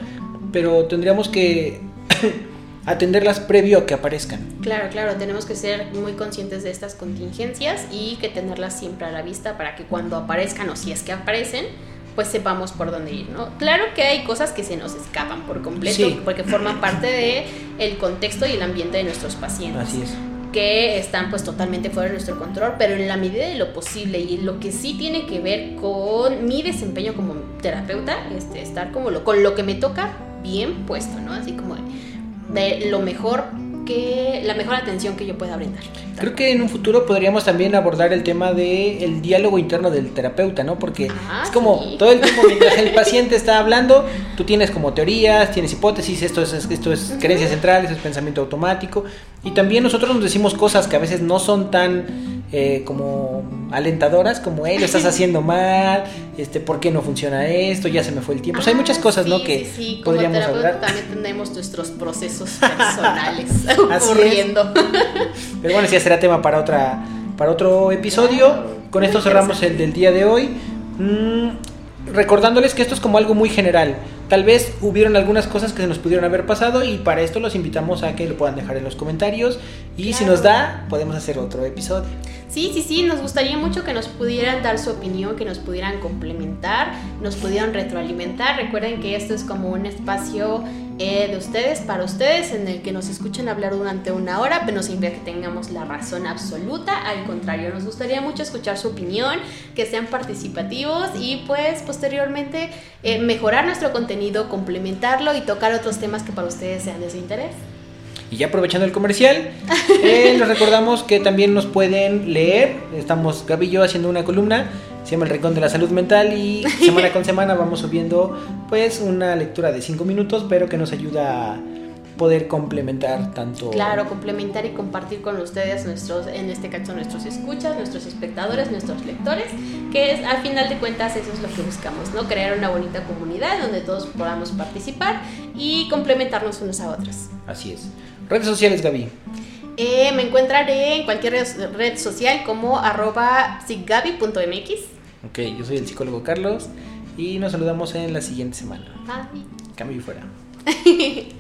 pero tendríamos que *laughs* atenderlas previo a que aparezcan. Claro, claro, tenemos que ser muy conscientes de estas contingencias y que tenerlas siempre a la vista para que cuando aparezcan o si es que aparecen, pues sepamos por dónde ir, ¿no? Claro que hay cosas que se nos escapan por completo Sí. porque forman parte de el contexto y el ambiente de nuestros pacientes. Así es. que están pues totalmente fuera de nuestro control, pero en la medida de lo posible y lo que sí tiene que ver con mi desempeño como terapeuta, este, estar como lo, con lo que me toca bien puesto, ¿no? Así como de, lo mejor que, la mejor atención que yo pueda brindar. Creo que en un futuro podríamos también abordar el tema del el diálogo interno del terapeuta, ¿no? Porque Ah, es como sí. todo el tiempo mientras el *laughs* paciente está hablando, tú tienes como teorías, tienes hipótesis, esto es, esto es creencia central, esto es pensamiento automático. Y también nosotros nos decimos cosas que a veces no son tan eh, como alentadoras, como, hey, lo estás *laughs* haciendo mal, este, ¿por qué no funciona esto? Ya se me fue el tiempo. O sea, hay muchas Ah, cosas, sí, ¿no? Que sí, sí. Como podríamos hablar. también tenemos nuestros procesos *laughs* personales es. ocurriendo. Pero bueno, ya será tema para otra para otro episodio. Con esto cerramos el del día de hoy. Mm, recordándoles que esto es como algo muy general. Tal vez hubieron algunas cosas que se nos pudieron haber pasado y para esto los invitamos a que lo puedan dejar en los comentarios y si nos da podemos hacer otro episodio. Sí, sí, sí, nos gustaría mucho que nos pudieran dar su opinión, que nos pudieran complementar, nos pudieran retroalimentar. Recuerden que esto es como un espacio eh, de ustedes, para ustedes, en el que nos escuchen hablar durante una hora, pero no significa que tengamos la razón absoluta. Al contrario, nos gustaría mucho escuchar su opinión, que sean participativos y pues posteriormente eh, mejorar nuestro contenido, complementarlo y tocar otros temas que para ustedes sean de su interés. Y ya aprovechando el comercial, eh, les recordamos que también nos pueden leer. Estamos Gaby y yo haciendo una columna, se llama El Rincón de la Salud Mental y semana con semana vamos subiendo pues una lectura de 5 minutos, pero que nos ayuda a poder complementar tanto... Claro, complementar y compartir con ustedes, nuestros, en este caso nuestros escuchas, nuestros espectadores, nuestros lectores, que es, al final de cuentas eso es lo que buscamos, ¿no? Crear una bonita comunidad donde todos podamos participar y complementarnos unos a otros. Así es. Redes sociales, Gaby. Eh, me encontraré en cualquier red social como arroba siggaby.mx. Ok, yo soy el psicólogo Carlos y nos saludamos en la siguiente semana. Bye. Cambio y fuera. *laughs*